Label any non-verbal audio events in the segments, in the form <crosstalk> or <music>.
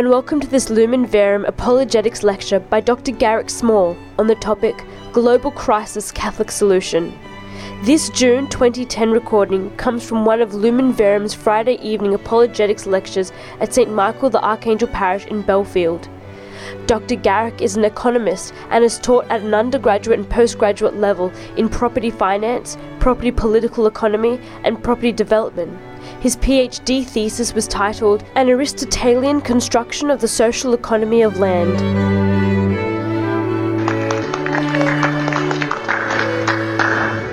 and welcome to this Lumen Verum Apologetics lecture by Dr. Garrick Small on the topic Global Crisis Catholic Solution. This June 2010 recording comes from one of Lumen Verum's Friday evening apologetics lectures at St. Michael the Archangel Parish in Belfield. Dr. Garrick is an economist and has taught at an undergraduate and postgraduate level in property finance, property political economy, and property development. His PhD thesis was titled An Aristotelian Construction of the Social Economy of Land.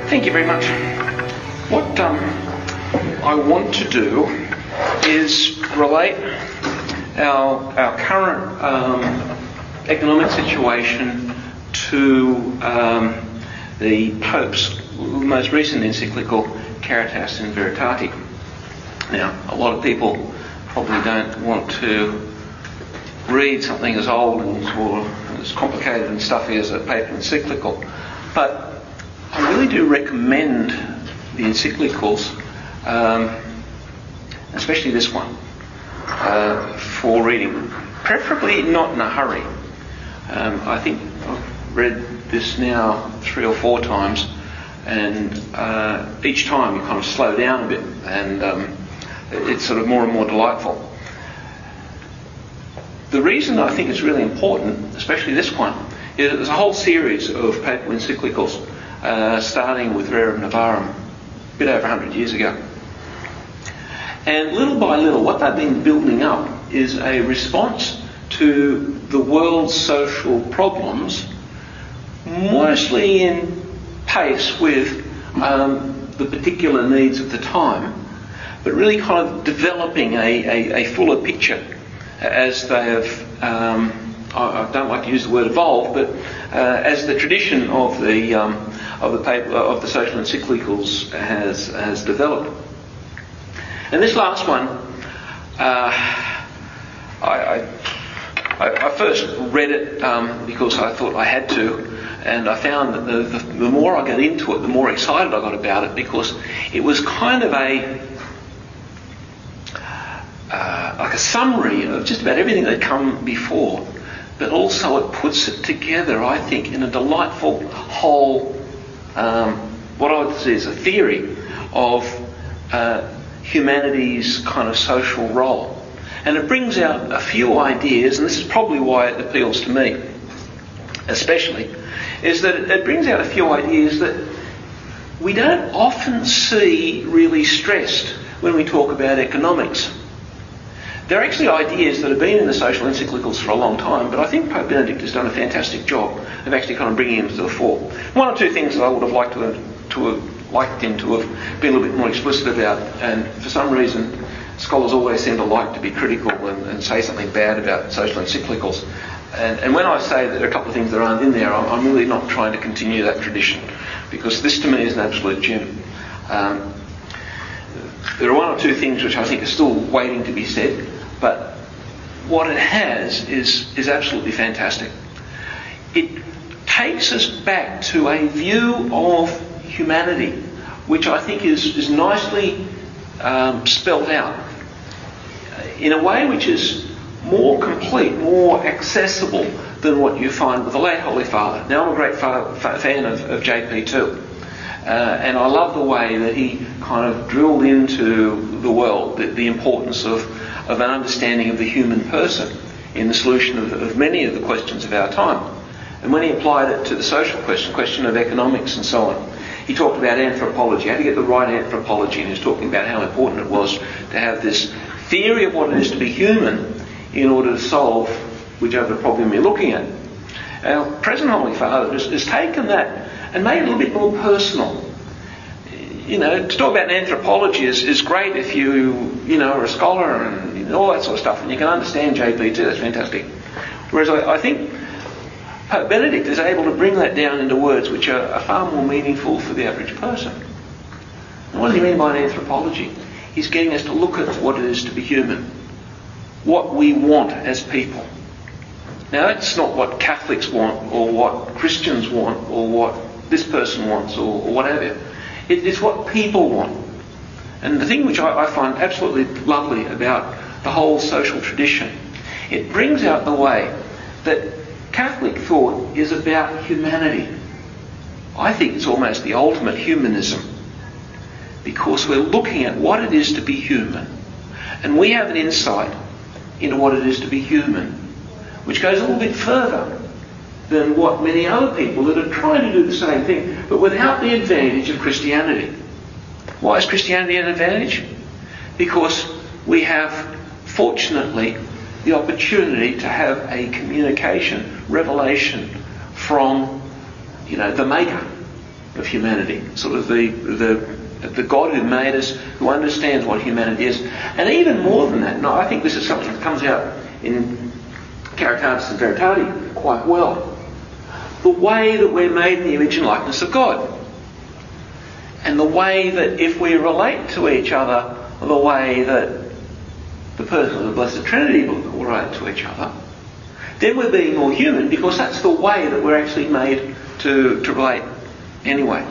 Thank you very much. What um, I want to do is relate our, our current um, economic situation to um, the Pope's most recent encyclical, Caritas in Veritate. Now, a lot of people probably don't want to read something as old and or as complicated and stuffy as a paper encyclical, but I really do recommend the encyclicals, um, especially this one, uh, for reading. Preferably not in a hurry. Um, I think I've read this now three or four times, and uh, each time you kind of slow down a bit, and um, it's sort of more and more delightful. The reason I think it's really important, especially this one, is there's a whole series of papal encyclicals, uh, starting with Rerum Novarum, a bit over 100 years ago. And little by little, what they've been building up is a response to the world's social problems, mostly in pace with um, the particular needs of the time, but really kind of developing a, a, a fuller picture as they have. Um, I, don't like to use the word evolve, but uh, as the tradition of the um, of the paper, of the social encyclicals has has developed. And this last one, uh, I, I, I, first read it um, because I thought I had to, and I found that the, the, the more I got into it, the more excited I got about it because it was kind of a uh, like a summary of just about everything that come before, but also it puts it together, I think, in a delightful whole, um, what I would say is a theory of uh, humanity's kind of social role. And it brings out a few ideas, and this is probably why it appeals to me, especially, is that it brings out a few ideas that we don't often see really stressed when we talk about economics. They're actually ideas that have been in the social encyclicals for a long time, but I think Pope Benedict has done a fantastic job of actually kind of bringing them to the fore. One or two things that I would have liked to, to have liked him to have been a little bit more explicit about, and for some reason, scholars always seem to like to be critical and, and say something bad about social encyclicals. And, and, when I say that there are a couple of things that aren't in there, I'm, I'm, really not trying to continue that tradition, because this to me is an absolute gem. Um, there are one or two things which I think are still waiting to be said. But what it has is, is absolutely fantastic. It takes us back to a view of humanity, which I think is, is nicely um, spelled out in a way which is more complete, more accessible than what you find with the late Holy Father. Now, I'm a great fa- fa- fan of, of JP too. Uh, and I love the way that he kind of drilled into the world the, the importance of of an understanding of the human person in the solution of, of many of the questions of our time. And when he applied it to the social question, question of economics and so on, he talked about anthropology, how to get the right anthropology, and he was talking about how important it was to have this theory of what it is to be human in order to solve whichever problem you're looking at. Our present Holy Father has, has taken that and made it a little bit more personal you know, to talk about anthropology is, is great if you, you know, are a scholar and you know, all that sort of stuff, and you can understand JP too. That's fantastic. Whereas I, I think Pope Benedict is able to bring that down into words which are, are far more meaningful for the average person. And what does he mean by anthropology? He's getting us to look at what it is to be human, what we want as people. Now, that's not what Catholics want, or what Christians want, or what this person wants, or, or whatever. It is what people want. And the thing which I, I find absolutely lovely about the whole social tradition it brings out the way that Catholic thought is about humanity. I think it's almost the ultimate humanism because we're looking at what it is to be human and we have an insight into what it is to be human which goes a little bit further than what many other people that are trying to do the same thing but without the advantage of Christianity. Why is Christianity an advantage? Because we have, fortunately, the opportunity to have a communication, revelation from, you know, the maker of humanity, sort of the, the, the God who made us, who understands what humanity is. And even more than that, and I think this is something that comes out in Caritatis and Veritatis quite well. The way that we're made in the image and likeness of God. And the way that if we relate to each other the way that the person of the Blessed Trinity will relate to each other, then we're being more human because that's the way that we're actually made to, to relate anyway.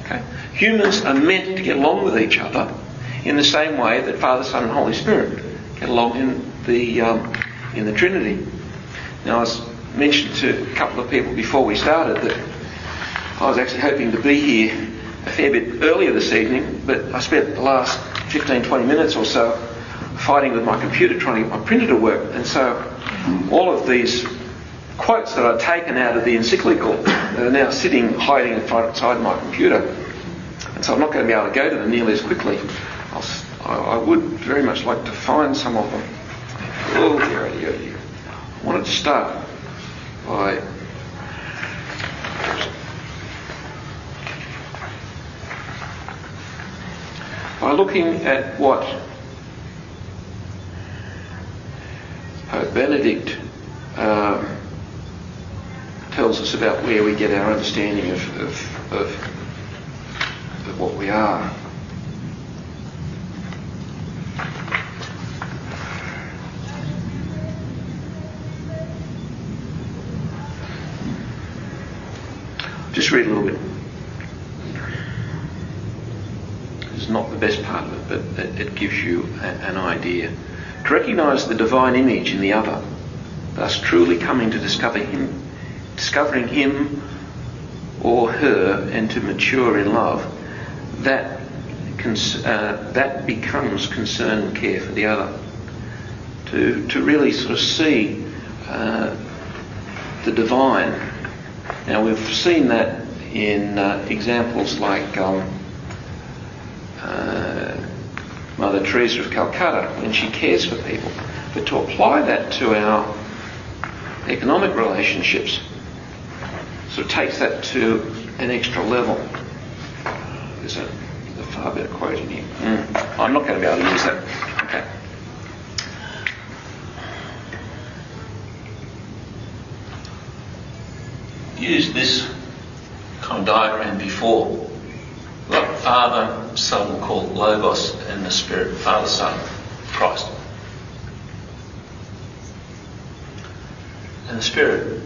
Okay? Humans are meant to get along with each other in the same way that Father, Son, and Holy Spirit get along in the um, in the Trinity. Now, I was mentioned to a couple of people before we started that I was actually hoping to be here a fair bit earlier this evening, but I spent the last 15, 20 minutes or so fighting with my computer trying to get my printer to work. And so all of these quotes that I'd taken out of the encyclical are now sitting hiding inside my computer. And so I'm not going to be able to go to them nearly as quickly. I'll, I would very much like to find some of them. Oh, dear, dear, dear. I wanted to start by looking at what Pope Benedict um, tells us about where we get our understanding of, of, of, of what we are. Just read a little bit. It's not the best part of it, but it, it gives you a, an idea. To recognise the divine image in the other, thus truly coming to discover him, discovering him or her and to mature in love, that, cons- uh, that becomes concern and care for the other. To, to really sort of see uh, the divine. Now we've seen that in uh, examples like um, uh, Mother Teresa of Calcutta when she cares for people. But to apply that to our economic relationships sort of takes that to an extra level. There's a, a far better quote in here. Mm. I'm not going to be able to use that. Okay. Use this kind of diagram before What Father, Son called Logos, and the Spirit, Father, Son, Christ. And the Spirit.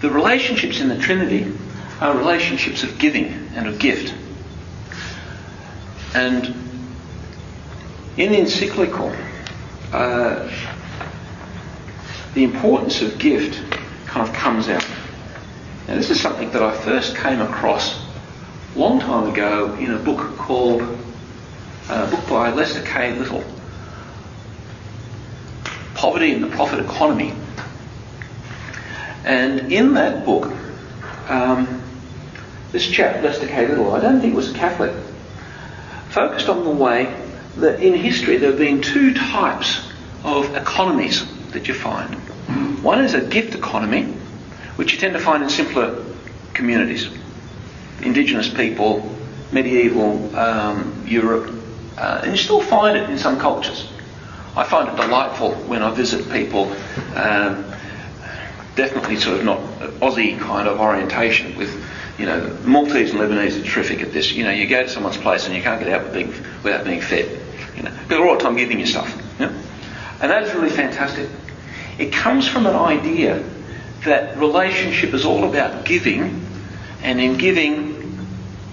The relationships in the Trinity are relationships of giving and of gift. And in the encyclical, uh, the importance of gift kind of comes out. Now, this is something that I first came across a long time ago in a book called, uh, a book by Lester K. Little, Poverty and the Profit Economy. And in that book, um, this chap, Lester K. Little, I don't think was a Catholic, focused on the way that in history there have been two types of economies that you find. One is a gift economy, which you tend to find in simpler communities. Indigenous people, medieval um, Europe, uh, and you still find it in some cultures. I find it delightful when I visit people, um, definitely sort of not Aussie kind of orientation with, you know, Maltese and Lebanese are terrific at this. You know, you go to someone's place and you can't get out being, without being fed. You know, they're all the time giving you stuff. And that is really fantastic. It comes from an idea that relationship is all about giving, and in giving,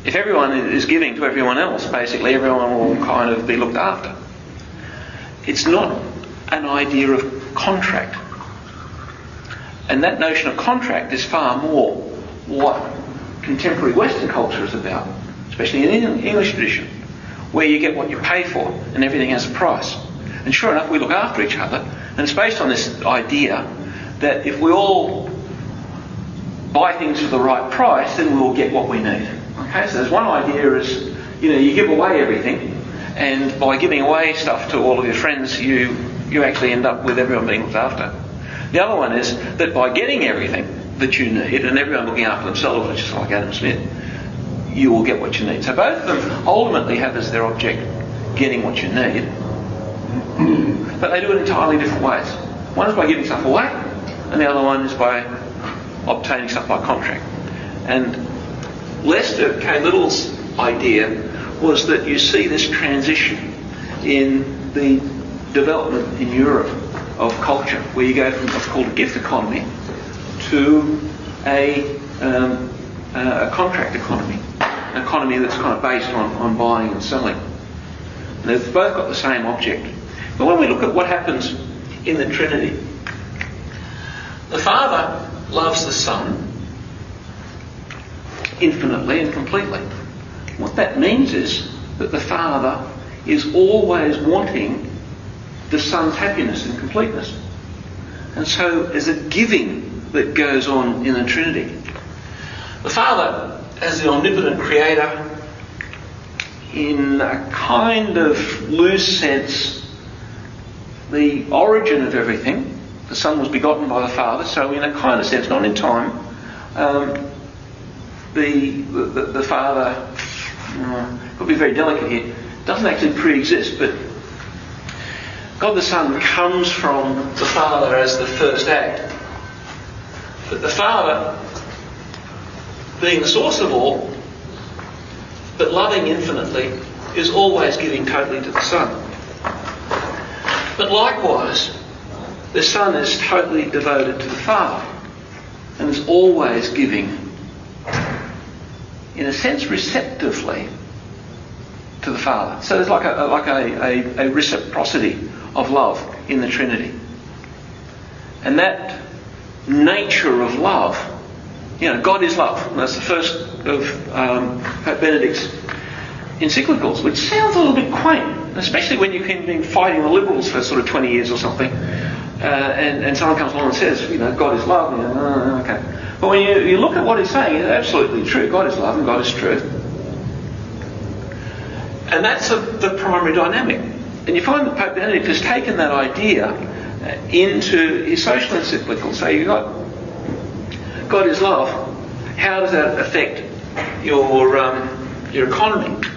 if everyone is giving to everyone else, basically everyone will kind of be looked after. it's not an idea of contract. And that notion of contract is far more what contemporary Western culture is about, especially in the English tradition, where you get what you pay for and everything has a price. And sure enough, we look after each other, and it's based on this idea that if we all buy things for the right price, then we'll get what we need. Okay, so there's one idea is, you know, you give away everything, and by giving away stuff to all of your friends, you you actually end up with everyone being looked after. The other one is that by getting everything that you need, and everyone looking after themselves, is like Adam Smith, you will get what you need. So both of them ultimately have as their object getting what you need, but they do it entirely different ways. One is by giving stuff away, and the other one is by obtaining stuff by contract. And Lester K. Little's idea was that you see this transition in the development in Europe of culture, where you go from what's called a gift economy to a, um, a contract economy, an economy that's kind of based on, on buying and selling. And they've both got the same object. But when we look at what happens in the Trinity, the Father loves the Son infinitely and completely. What that means is that the Father is always wanting the Son's happiness and completeness. And so there's a giving that goes on in the Trinity. The Father, as the omnipotent creator, in a kind of loose sense, the origin of everything. The Son was begotten by the Father, so in a kind of sense, not in time, um, the, the, the Father, uh, to be very delicate here, doesn't actually pre-exist, but God the Son comes from the Father as the first act. But the Father, being the source of all, but loving infinitely, is always giving totally to the Son. But likewise, the Son is totally devoted to the Father and is always giving in a sense, receptively to the Father. So there's like a, like a, a, a reciprocity of love in the Trinity. And that nature of love, you know, God is love. That's the first of um, Pope Benedict's encyclicals, which sounds a little bit quaint, especially when you've been fighting the liberals for sort of 20 years or something. Uh, and, and someone comes along and says, you know, God is love. And oh, okay. But when you, you look at what he's saying, it's absolutely true. God is love and God is truth. And that's a, the primary dynamic. And you find that Pope Benedict has taken that idea uh, into his social encyclical. So you've got God is love. How does that affect your, um, your economy?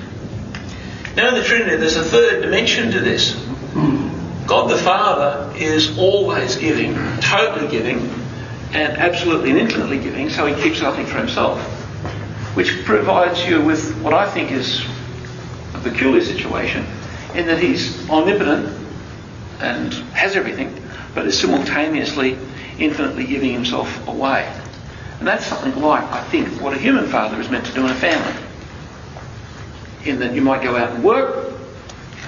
Now in the Trinity, there's a third dimension to this. God the Father is always giving, totally giving, and absolutely and infinitely giving, so he keeps nothing for himself. Which provides you with what I think is a peculiar situation in that he's omnipotent and has everything, but is simultaneously infinitely giving himself away. And that's something like, I think, what a human father is meant to do in a family. In that you might go out and work,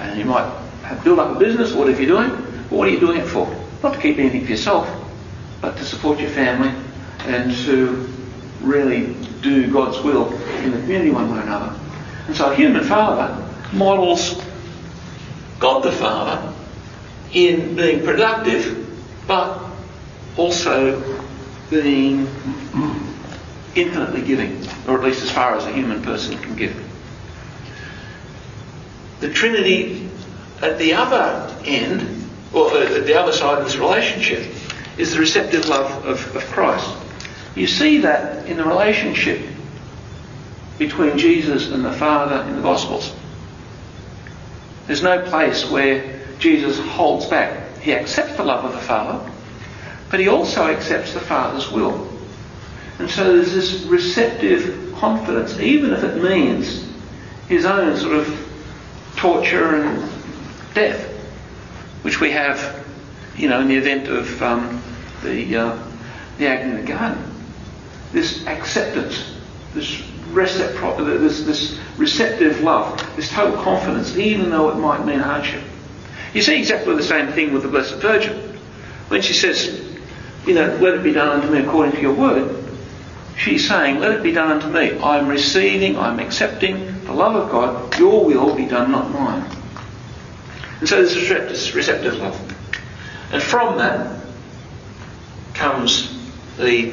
and you might have build up a business, whatever you're doing, but what are you doing it for? Not to keep anything for yourself, but to support your family and to really do God's will in the community one way or another. And so a human father models God the Father in being productive, but also being infinitely giving, or at least as far as a human person can give. The Trinity at the other end, or uh, at the other side of this relationship, is the receptive love of, of Christ. You see that in the relationship between Jesus and the Father in the Gospels. There's no place where Jesus holds back. He accepts the love of the Father, but he also accepts the Father's will. And so there's this receptive confidence, even if it means his own sort of torture and death, which we have, you know, in the event of um, the, uh, the agony in the garden. This acceptance, this, recipro- this, this receptive love, this total confidence, even though it might mean hardship. You see exactly the same thing with the Blessed Virgin. When she says, you know, let it be done unto me according to your word, she's saying, let it be done unto me. I'm receiving, I'm accepting the love of God. Your will be done, not mine. And so this receptive love. And from that comes the,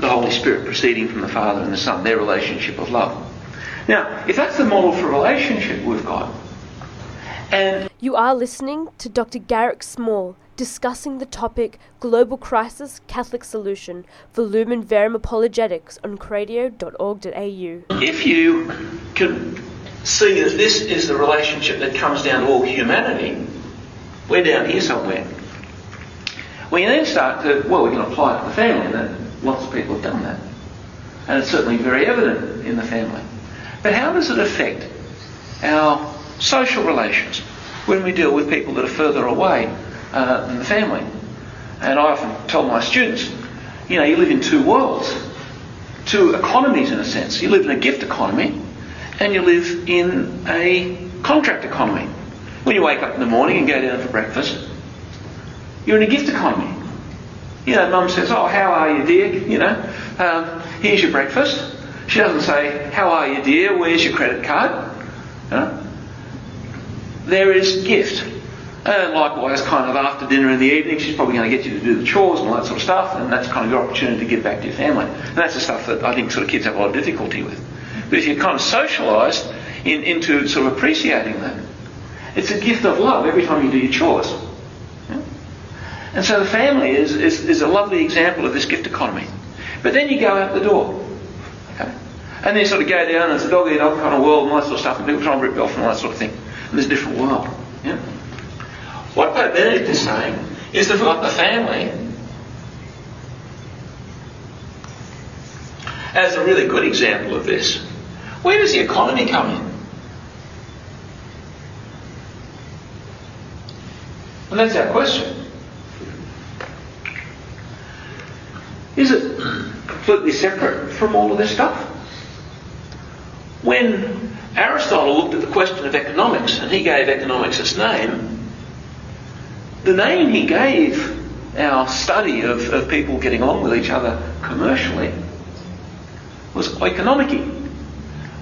the Holy Spirit proceeding from the Father and the Son, their relationship of love. Now, if that's the model for relationship with God, and you are listening to Dr. Garrick Small discussing the topic Global Crisis Catholic Solution for Lumen Verum Apologetics on cradio.org.au. If you can see that this is the relationship that comes down to all humanity, we're down here somewhere. You then start to, well, we can apply it to the family, and lots of people have done that. And it's certainly very evident in the family. But how does it affect our social relations when we deal with people that are further away uh, than the family? And I often tell my students, you know, you live in two worlds, two economies in a sense. You live in a gift economy and you live in a contract economy. When you wake up in the morning and go down for breakfast, you're in a gift economy. You know, mum says, Oh, how are you, dear? You know, um, here's your breakfast. She doesn't say, How are you, dear? Where's your credit card? You know? There is gift. And likewise, kind of after dinner in the evening, she's probably going to get you to do the chores and all that sort of stuff, and that's kind of your opportunity to give back to your family. And that's the stuff that I think sort of kids have a lot of difficulty with. But if you're kind of socialised in, into sort of appreciating that, it's a gift of love every time you do your chores. Yeah? And so the family is, is, is a lovely example of this gift economy. But then you go out the door. Okay? And then you sort of go down, and it's a dog eat dog kind of world and all that sort of stuff, and people try and rip you off and all that sort of thing. And there's a different world. Yeah? What Pope Benedict is saying is that we've got the family as a really good example of this. Where does the economy come in? And that's our question. Is it completely separate from all of this stuff? When Aristotle looked at the question of economics and he gave economics its name, the name he gave our study of, of people getting along with each other commercially was oikonomiki,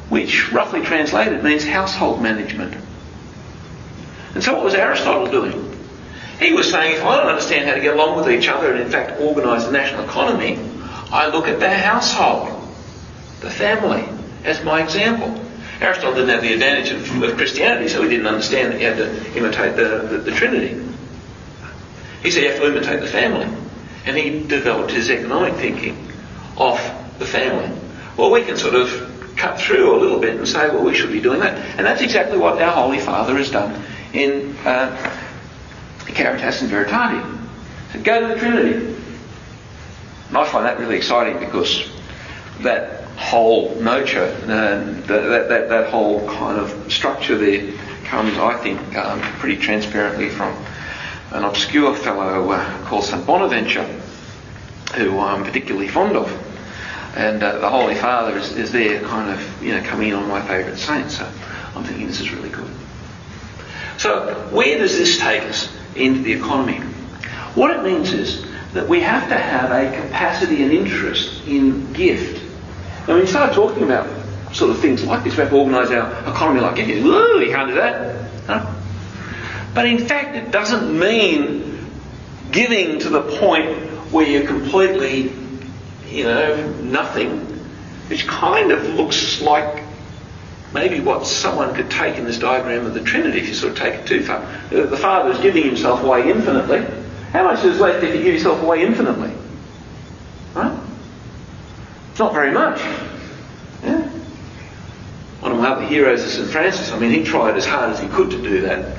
which roughly translated means household management. And so what was Aristotle doing? He was saying, if I don't understand how to get along with each other and in fact organise the national economy, I look at the household, the family, as my example. Aristotle didn't have the advantage of, of Christianity, so he didn't understand that you had to imitate the, the, the Trinity. He said you have to imitate the family. And he developed his economic thinking off the family. Well, we can sort of cut through a little bit and say, well, we should be doing that. And that's exactly what our Holy Father has done in uh, Caritas in Veritate. So go to the Trinity. And I find that really exciting because that whole nurture, and that, that, that whole kind of structure there comes, I think, um, pretty transparently from an obscure fellow uh, called St. Bonaventure, who I'm particularly fond of. And uh, the Holy Father is, is there kind of, you know, coming in on my favourite saint. So I'm thinking this is really good. So where does this take us into the economy? What it means is that we have to have a capacity and interest in gift. Now when you start talking about sort of things like this, we have to organise our economy like gift. Woo, you can't do that. No. But in fact, it doesn't mean giving to the point where you're completely you know, nothing, which kind of looks like maybe what someone could take in this diagram of the Trinity if you sort of take it too far. The Father is giving himself away infinitely. How much is left if you give yourself away infinitely? Right? It's not very much. Yeah? One of my other heroes is St. Francis. I mean, he tried as hard as he could to do that.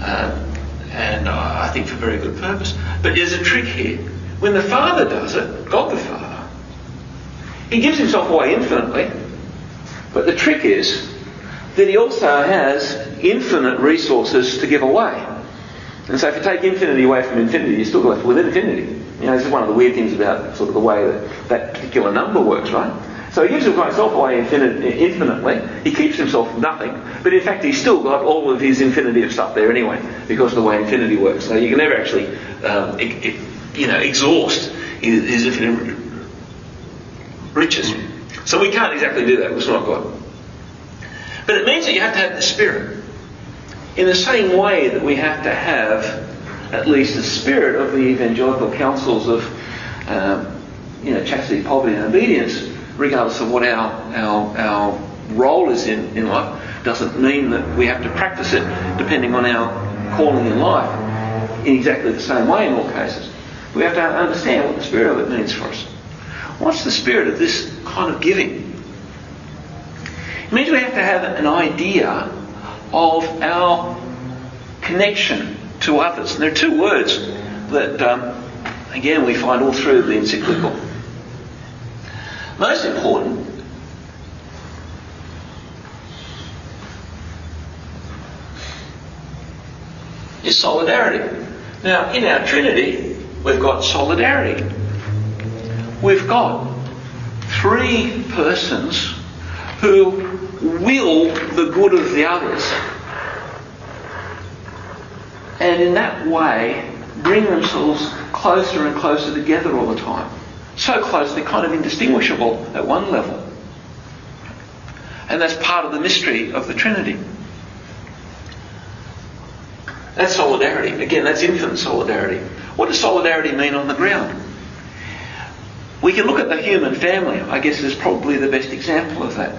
Uh, and uh, I think for very good purpose. But there's a trick here. When the Father does it, God the Father, he gives himself away infinitely, but the trick is that he also has infinite resources to give away. And so if you take infinity away from infinity, you're still left with infinity. You know, this is one of the weird things about sort of the way that that particular number works, right? So he gives himself away infinitely. He keeps himself nothing, but in fact he's still got all of his infinity of stuff there anyway, because of the way infinity works. So you can never actually, um, you know, exhaust his, infinite riches. So we can't exactly do that. It's not God. But it means that you have to have the Spirit. In the same way that we have to have at least the spirit of the evangelical counsels of, um, you know, chastity, poverty, and obedience, regardless of what our, our, our role is in, in life, doesn't mean that we have to practice it depending on our calling in life in exactly the same way in all cases. We have to understand what the spirit of it means for us. What's the spirit of this kind of giving? It means we have to have an idea of our connection to others. And there are two words that, um, again, we find all through the encyclical. Most important is solidarity. Now, in our Trinity, we've got solidarity. We've got three persons who will the good of the others. And in that way, bring themselves closer and closer together all the time. So close they're kind of indistinguishable at one level. And that's part of the mystery of the Trinity. That's solidarity. Again, that's infinite solidarity. What does solidarity mean on the ground? We can look at the human family, I guess, is probably the best example of that.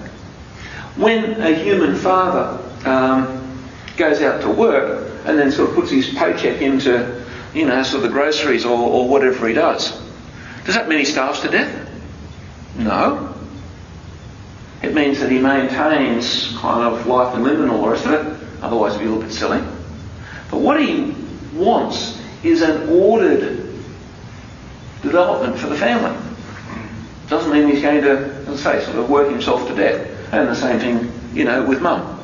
When a human father um, goes out to work and then sort of puts his paycheck into, you know, sort of the groceries or, or whatever he does, does that mean he starves to death? No. It means that he maintains kind of life and limb and all the rest of it. Otherwise, it'd be a little bit silly. But what he wants is an ordered development for the family. Doesn't mean he's going to, let's say, sort of work himself to death. And the same thing, you know, with mum.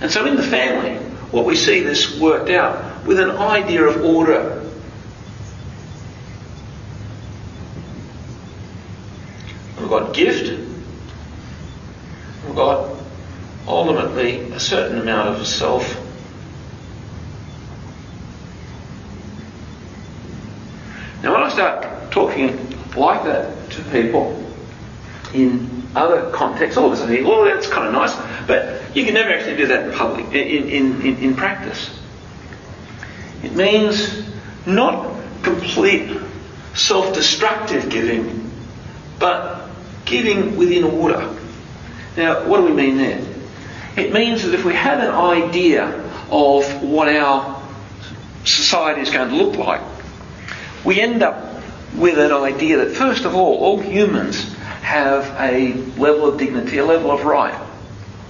And so in the family, what we see this worked out with an idea of order. We've got gift. We've got ultimately a certain amount of self Now, when I start talking like that to people in other contexts, all of a sudden, well, that's kind of nice, but you can never actually do that in public, in, in, in, in practice. It means not complete self destructive giving, but giving within order. Now, what do we mean there? It means that if we have an idea of what our society is going to look like, we end up with an idea that, first of all, all humans have a level of dignity, a level of right.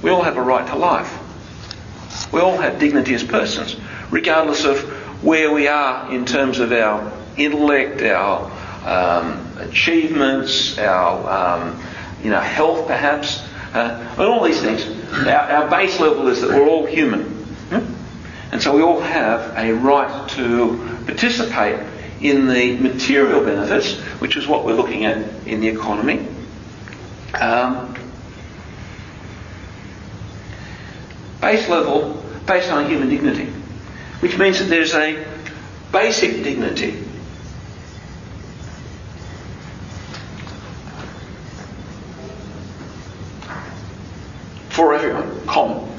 We all have a right to life. We all have dignity as persons, regardless of where we are in terms of our intellect, our um, achievements, our um, you know health, perhaps, uh, and all these things. Our, our, base level is that we're all human, hmm? and so we all have a right to participate in the material benefits, which is what we're looking at in the economy. Um, base level based on human dignity, which means that there's a basic dignity. For everyone, common.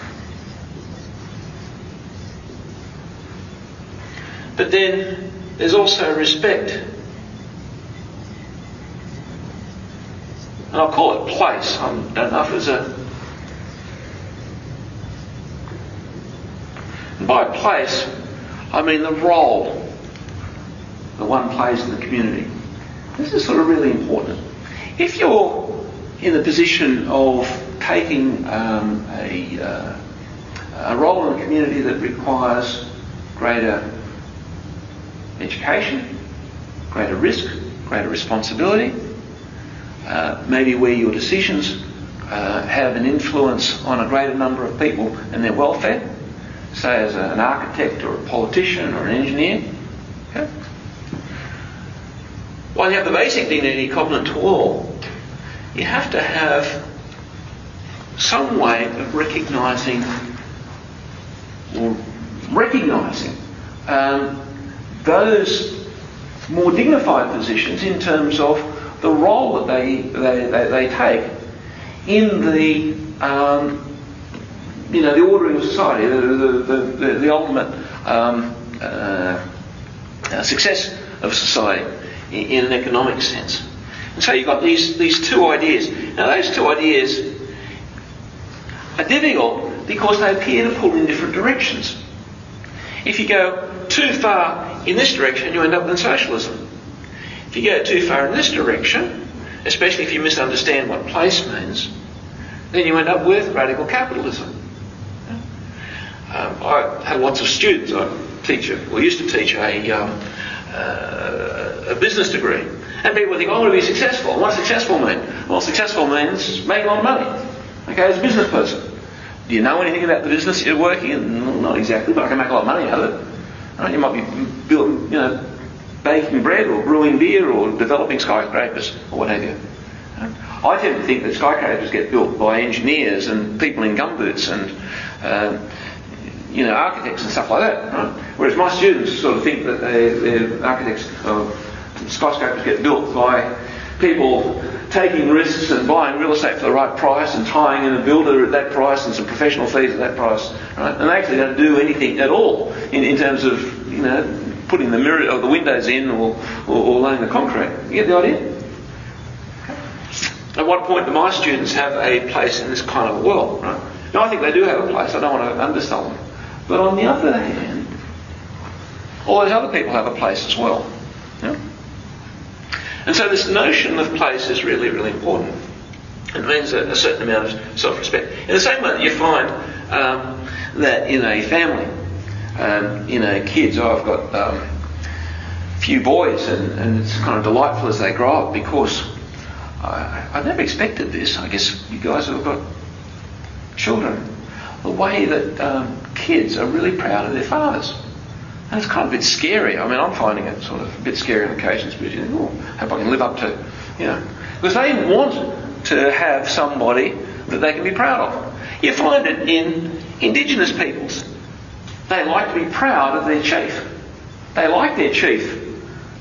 But then there's also respect. And I'll call it place. I don't know if it's a. And by place, I mean the role that one plays in the community. This is sort of really important. If you're in the position of taking um, a, uh, a role in the community that requires greater education, greater risk, greater responsibility, uh, maybe where your decisions uh, have an influence on a greater number of people and their welfare, say as a, an architect or a politician or an engineer. Okay? While you have the basic dignity common to all, you have to have some way of recognising or recognising um, those more dignified positions in terms of the role that they, they, they, they take in the um, you know the ordering of society, the, the, the, the ultimate um, uh, uh, success of society in, in, an economic sense. And so you've got these, these two ideas. Now those two ideas are difficult because they appear to pull in different directions. If you go too far in this direction, you end up with socialism. If you go too far in this direction, especially if you misunderstand what place means, then you end up with radical capitalism. Um, I had lots of students. I teach, a, well, used to teach a, um, uh, a business degree, and people think, "I want to be successful." What does successful mean? Well, successful means making a lot of money. Okay, as a business person, do you know anything about the business you're working in? Not exactly, but I can make a lot of money out of it. Right? You might be building, you know, baking bread or brewing beer or developing skyscrapers or what have you. I tend to think that skyscrapers get built by engineers and people in gumboots and uh, you know architects and stuff like that. Right? Whereas my students sort of think that they, architects, uh, skyscrapers get built by people taking risks and buying real estate for the right price and tying in a builder at that price and some professional fees at that price, right? And they actually don't do anything at all in, in terms of you know putting the mirror or the windows in or, or, or laying the concrete. You get the idea? At what point do my students have a place in this kind of world? Right? Now, I think they do have a place. I don't want to undersell them. But on the other hand, all those other people have a place as well. Yeah? And so this notion of place is really, really important. It means a, a certain amount of self-respect. In the same way that you find um, that in a family, um, you know, kids, oh, I've got um, few boys, and, and it's kind of delightful as they grow up because I, I never expected this. I guess you guys have got children. The way that um, kids are really proud of their fathers. And it's kind of a bit scary. I mean, I'm finding it sort of a bit scary on occasions, but you think, oh, hope I can live up to, you know. Because they want to have somebody that they can be proud of. You find it in indigenous peoples. They like to be proud of their chief. They like their chief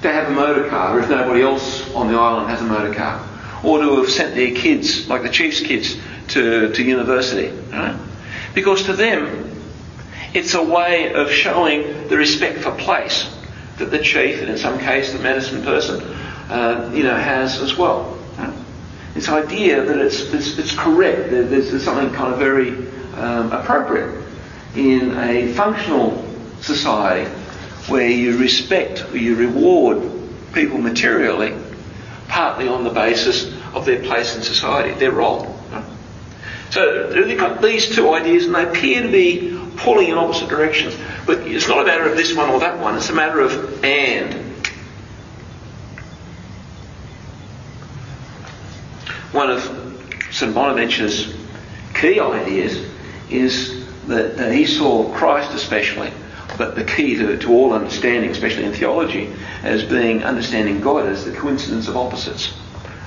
to have a motor car if nobody else on the island has a motor car. Or to have sent their kids, like the chief's kids, to, to university. Right? Because to them, it's a way of showing the respect for place that the chief, and in some case the medicine person, uh, you know, has as well. This idea that it's, it's, it's correct, there's, there's, something kind of very um, appropriate in a functional society where you respect, or you reward people materially, partly on the basis of their place in society, their role. So they've got these two ideas and they appear to be pulling in opposite directions. But it's not a matter of this one or that one, it's a matter of and. One of St. Bonaventure's key ideas is that uh, he saw Christ especially, but the key to, to all understanding, especially in theology, as being understanding God as the coincidence of opposites.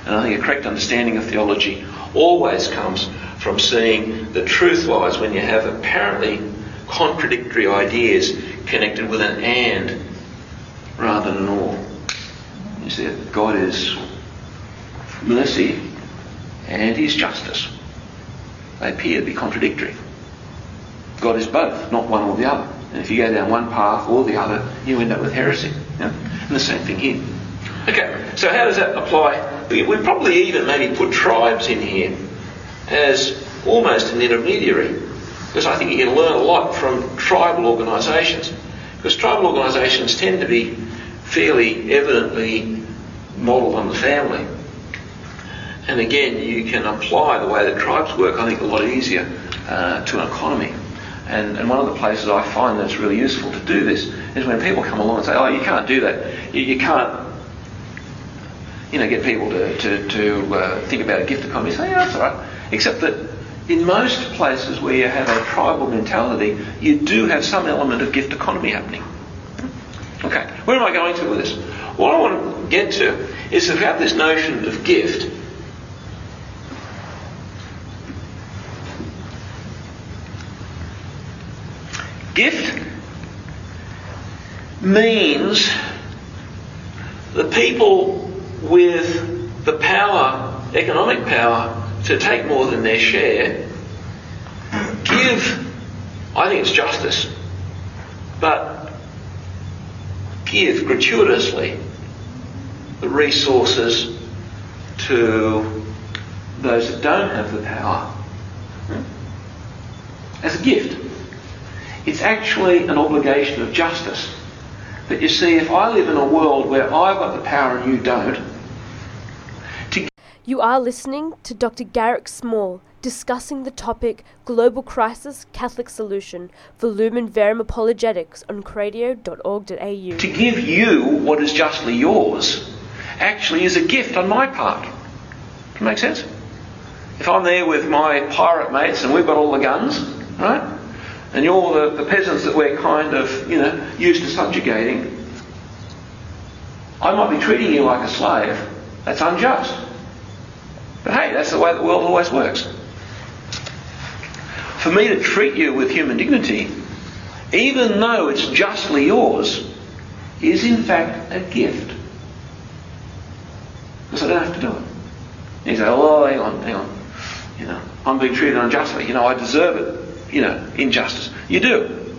And I think a correct understanding of theology always comes from seeing the truth lies when you have apparently contradictory ideas connected with an and rather than an or. You see, God is mercy and His justice. They appear to be contradictory. God is both, not one or the other. And if you go down one path or the other, you end up with heresy. Yeah? And the same thing here. Okay, so how does that apply? We, we probably even maybe put tribes in here as almost an intermediary, because I think you can learn a lot from tribal organisations. Because tribal organisations tend to be fairly evidently modelled on the family. And again, you can apply the way that tribes work, I think, a lot easier uh, to an economy. And, and one of the places I find that's really useful to do this is when people come along and say, oh, you can't do that. You, you can't, you know, get people to, to, to uh, think about a gift economy. Say, yeah, that's all right. Except that in most places where you have a tribal mentality, you do have some element of gift economy happening. Okay, where am I going to with this? What I want to get to is about this notion of gift. Gift means the people with the power, economic power, to take more than their share give, I think it's justice, but give gratuitously the resources to those that don't have the power as a gift. It's actually an obligation of justice. But you see, if I live in a world where I've got the power and you don't, you are listening to Dr. Garrick Small discussing the topic Global Crisis Catholic Solution for Lumen Verum Apologetics on cradio.org.au. To give you what is justly yours actually is a gift on my part. Can make sense? If I'm there with my pirate mates and we've got all the guns, right? And you're the, the peasants that we're kind of, you know, used to subjugating, I might be treating you like a slave. That's unjust. But hey, that's the way the world always works. For me to treat you with human dignity, even though it's justly yours, is in fact a gift. Because I don't have to do it. And You say, oh, hang on, hang on. You know, I'm being treated unjustly. You know, I deserve it. You know, injustice. You do.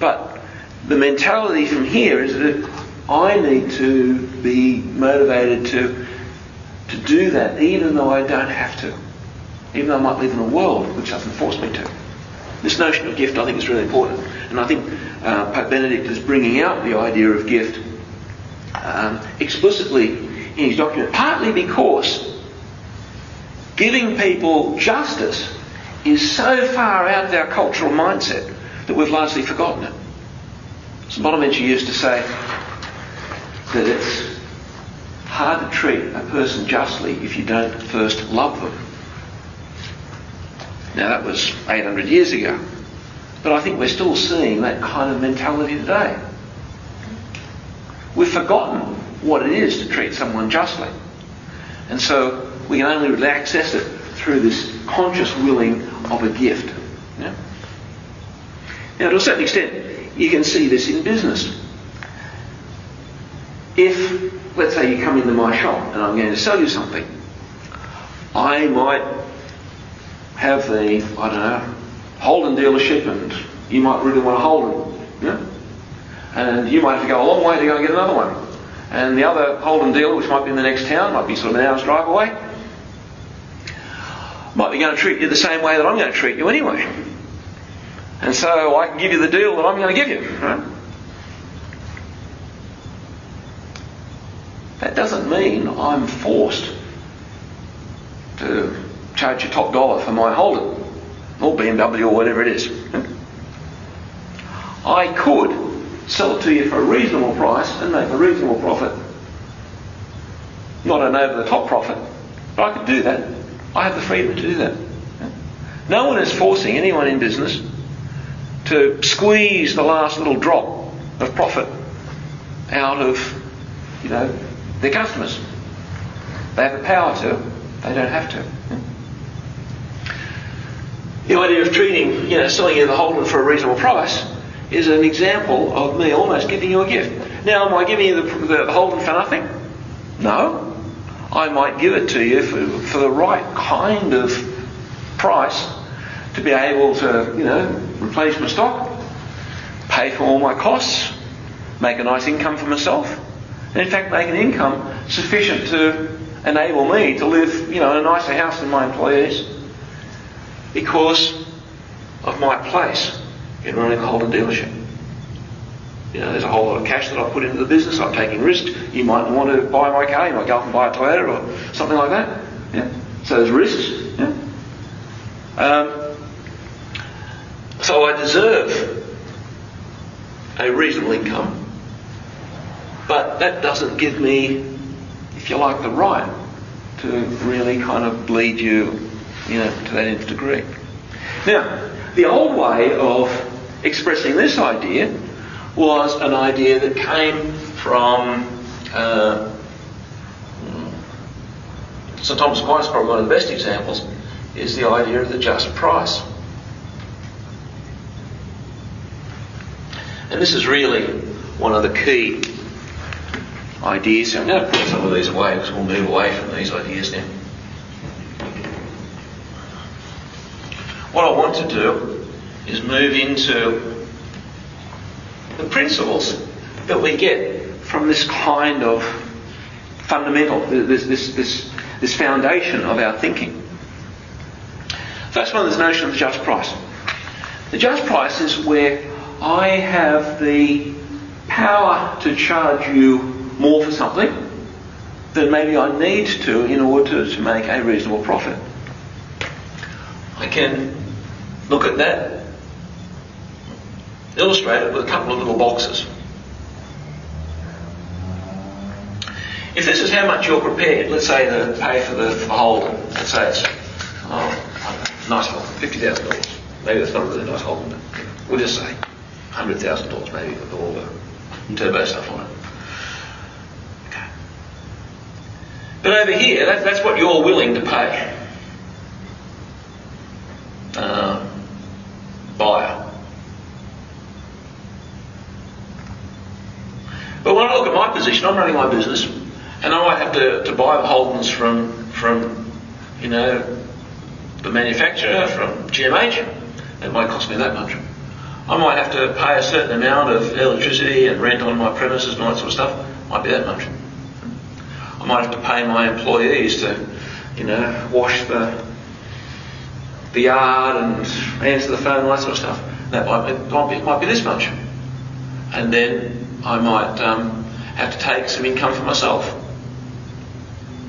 But the mentality from here is that I need to be motivated to to do that even though I don't have to. Even though I might live in a world which doesn't force me to. This notion of gift I think is really important. And I think uh, Pope Benedict is bringing out the idea of gift um, explicitly in his document, partly because giving people justice is so far out of our cultural mindset that we've largely forgotten it. St. Bonaventure used to say that it's hard to treat a person justly if you don't first love them. Now that was 800 years ago. But I think we're still seeing that kind of mentality today. We've forgotten what it is to treat someone justly. And so we can only access it through this conscious willing of a gift. Yeah? Now, to a certain extent, you can see this in business. If let's say you come into my shop and I'm going to sell you something, I might have the, I don't know, Holden dealership and you might really want a Holden, yeah? And you might have to go a long way to go and get another one. And the other Holden dealer, which might be in the next town, might be sort of an hour's drive away, might be going to treat you the same way that I'm going to treat you anyway. And so I can give you the deal that I'm going to give you, right? That doesn't mean I'm forced to charge you top dollar for my Holden or BMW or whatever it is. <laughs> I could sell it to you for a reasonable price and make a reasonable profit. Not an over the top profit, but I could do that. I have the freedom to do that. <laughs> No one is forcing anyone in business to squeeze the last little drop of profit out of, you know, their customers. They have the power to, they don't have to. The idea of treating, you know, selling you the Holden for a reasonable price is an example of me almost giving you a gift. Now, am I giving you the, the Holden for nothing? No. I might give it to you for, for the right kind of price to be able to, you know, replace my stock, pay for all my costs, make a nice income for myself, and in fact make an income sufficient to enable me to live, you know, in a nicer house than my employees because of my place in running a Holden dealership. You know, there's a whole lot of cash that I've put into the business. I'm taking risks. You might want to buy my car. You might go and buy a Toyota or something like that. Yeah. So there's risks. Yeah. Um, so I deserve a reasonable income. But that doesn't give me, if you like, the right to really kind of bleed you, you know, to that nth degree. Now, the old way of expressing this idea was an idea that came from uh, St Thomas Aquinas, probably one of the best examples, is the idea of the just price. And this is really one of the key ideas. I'm going to put some of these away because we'll move away from these ideas now. What I want to do is move into the principles that we get from this kind of fundamental, this, this, this, this foundation of our thinking. First one is the notion of the just price. The just price is where I have the power to charge you more for something than maybe I need to in order to, make a reasonable profit. I can look at that, illustrate it with a couple of little boxes. If this is how much you're prepared, let's say to pay for the Holden, let's say it's oh, nice Holden, fifty thousand dollars. Maybe that's not a really nice Holden, we'll just say hundred thousand dollars maybe with all the turbo stuff on it. But over here, that's, that's what you're willing to pay. Uh, buyer. But when I look at my position, I'm running my business, and I might have to, to buy the Holdens from, from, you know, the manufacturer, from GMH. It might cost me that much. I might have to pay a certain amount of electricity and rent on my premises and all that sort of stuff. Might be that much. Might have to pay my employees to, you know, wash the the yard and answer the phone and that sort of stuff. That might be, might be, might be this much. And then I might um, have to take some income for myself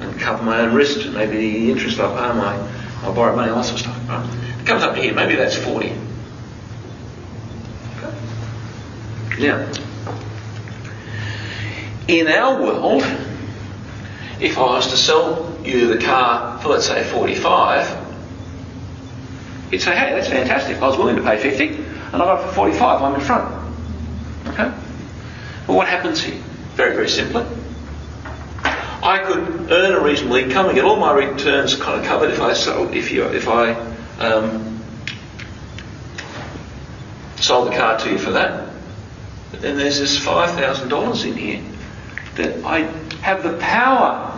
and cover my own risk, maybe the interest I pay my, I borrow money, all that sort of stuff. Right? It comes up to here, maybe that's 40. Now, in our world, if I was to sell you the car for let's say 45, you'd say, hey, that's fantastic. I was willing to pay 50 and I got it for 45. I'm in front. Okay? But what happens here? Very, very simply. I could earn a reasonable income and get all my returns kind of covered if I sold, if you, if I um, sold the car to you for that. But then there's this $5,000 in here that I have the power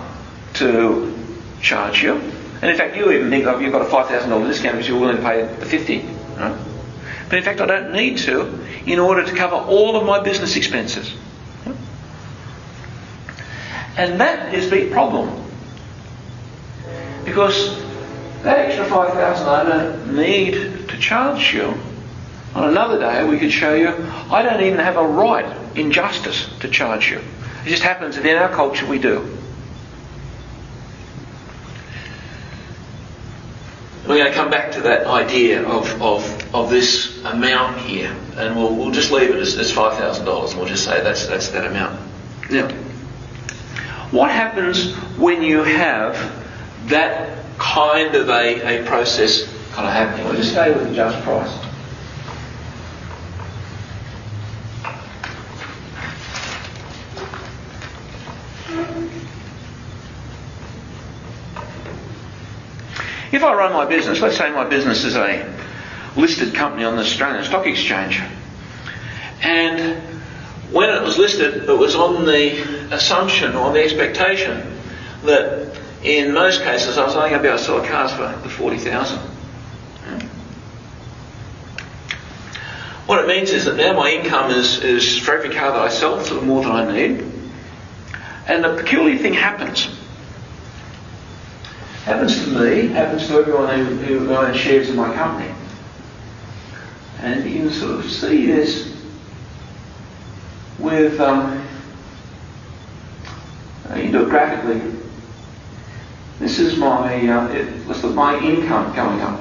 to charge you. And in fact, you even think of you've got a $5,000 discount because you're willing to pay the 50 right? But in fact, I don't need to in order to cover all of my business expenses. And that is the problem. Because that extra 5000 I don't need to charge you. On another day, we could show you I don't even have a right in justice to charge you. It just happens that in our culture we do. We're going to come back to that idea of, of, of this amount here, and we'll, we'll just leave it as, as $5,000 and we'll just say that's, that's that amount. Now, what happens when you have that kind of a, a process kind of happening? We'll just stay with the just price. If I run my business, let's say my business is a listed company on the Australian Stock Exchange, and when it was listed, it was on the assumption or the expectation that in most cases I was only going to be able to sell cars for the 40,000. What it means is that now my income is, is for every car that I sell, sort of more than I need. And the peculiar thing happens. Happens to me, happens to everyone who, who owns shares in my company. And you can sort of see this with, um, uh, you can do it graphically. This is my, uh, it, let's look, my income going up.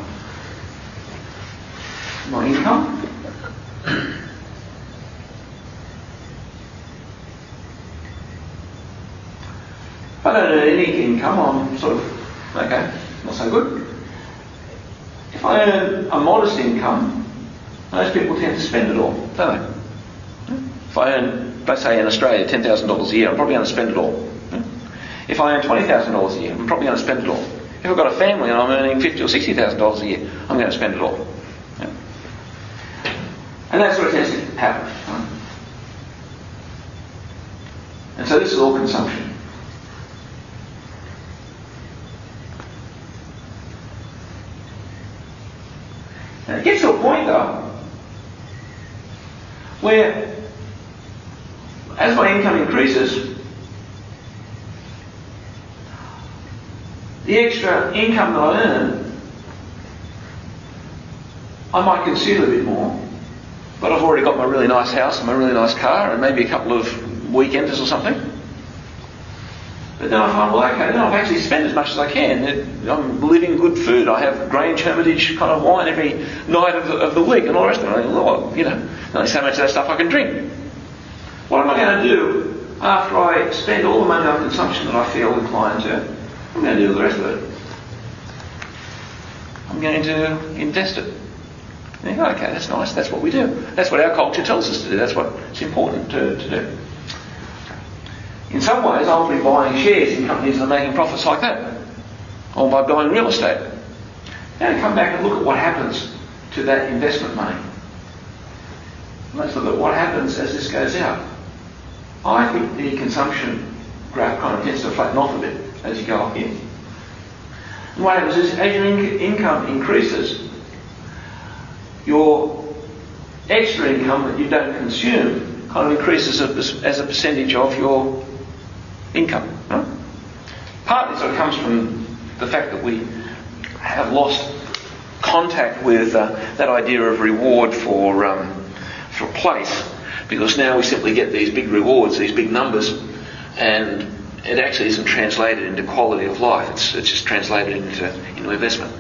My income. <coughs> I don't earn any income, I'm sort of, Okay, not so good. If I earn a modest income, most people tend to spend it all, don't they? If I earn, let's say in Australia, $10,000 a year, I'm probably going to spend it all. If I earn $20,000 a year, I'm probably going to spend it all. If I've got a family and I'm earning fifty or sixty thousand dollars a year, I'm going to spend it all. And that sort of tends to happen. And so this is all consumption. And it gets to a point though where as my income increases, the extra income that I earn, I might consider a bit more. But I've already got my really nice house and my really nice car and maybe a couple of weekenders or something. But then I find, well, okay, then I've actually spent as much as I can. I'm living good food. I have Grange Hermitage kind of wine every night of the, of the week and all the rest of it. Well, you know, only so much of that stuff I can drink. What am I going to do after I spend all the money on consumption that I feel inclined to? I'm going to do the rest of it. I'm going to invest it. Okay, that's nice. That's what we do. That's what our culture tells us to do. That's what's important to, to do. In some ways, I'll be buying shares in companies that are making profits like that, or by buying real estate. Now come back and look at what happens to that investment money. Let's look at what happens as this goes out. I think the consumption graph kind of tends to flatten off a bit as you go up here. And what happens is as your in- income increases, your extra income that you don't consume kind of increases as a percentage of your income. Partly sort of comes from the fact that we have lost contact with uh, that idea of reward for um, for place because now we simply get these big rewards, these big numbers, and it actually isn't translated into quality of life. It's, it's just translated into, into investment.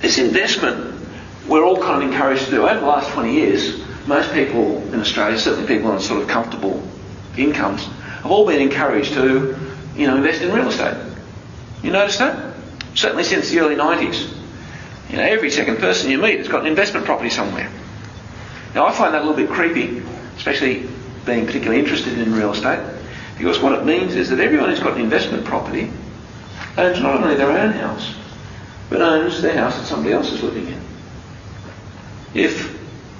This investment, we're all kind of encouraged to do. Over the last 20 years, most people in Australia, certainly people on sort of comfortable incomes, have all been encouraged to, you know, invest in real estate. You notice that? Certainly since the early 90s. You know, every second person you meet has got an investment property somewhere. Now, I find that a little bit creepy, especially being particularly interested in real estate, because what it means is that everyone who's got an investment property owns not only their own house, but owns the house that somebody else is living in. If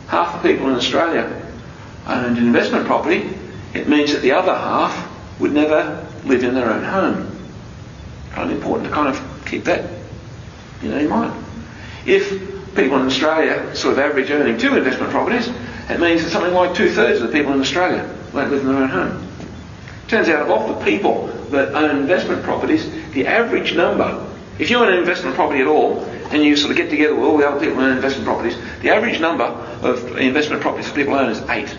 half the people in Australia owned an investment property, it means that the other half would never live in their own home. Kind of important to kind of keep that, you know, in mind. If people in Australia sort of average earning two investment properties, it means that something like two thirds of the people in Australia won't live in their own home. Turns out of all the people that own investment properties, the average number, if you own an investment property at all, and you sort of get together with all the other people who own investment properties, the average number of investment properties that people own is eight.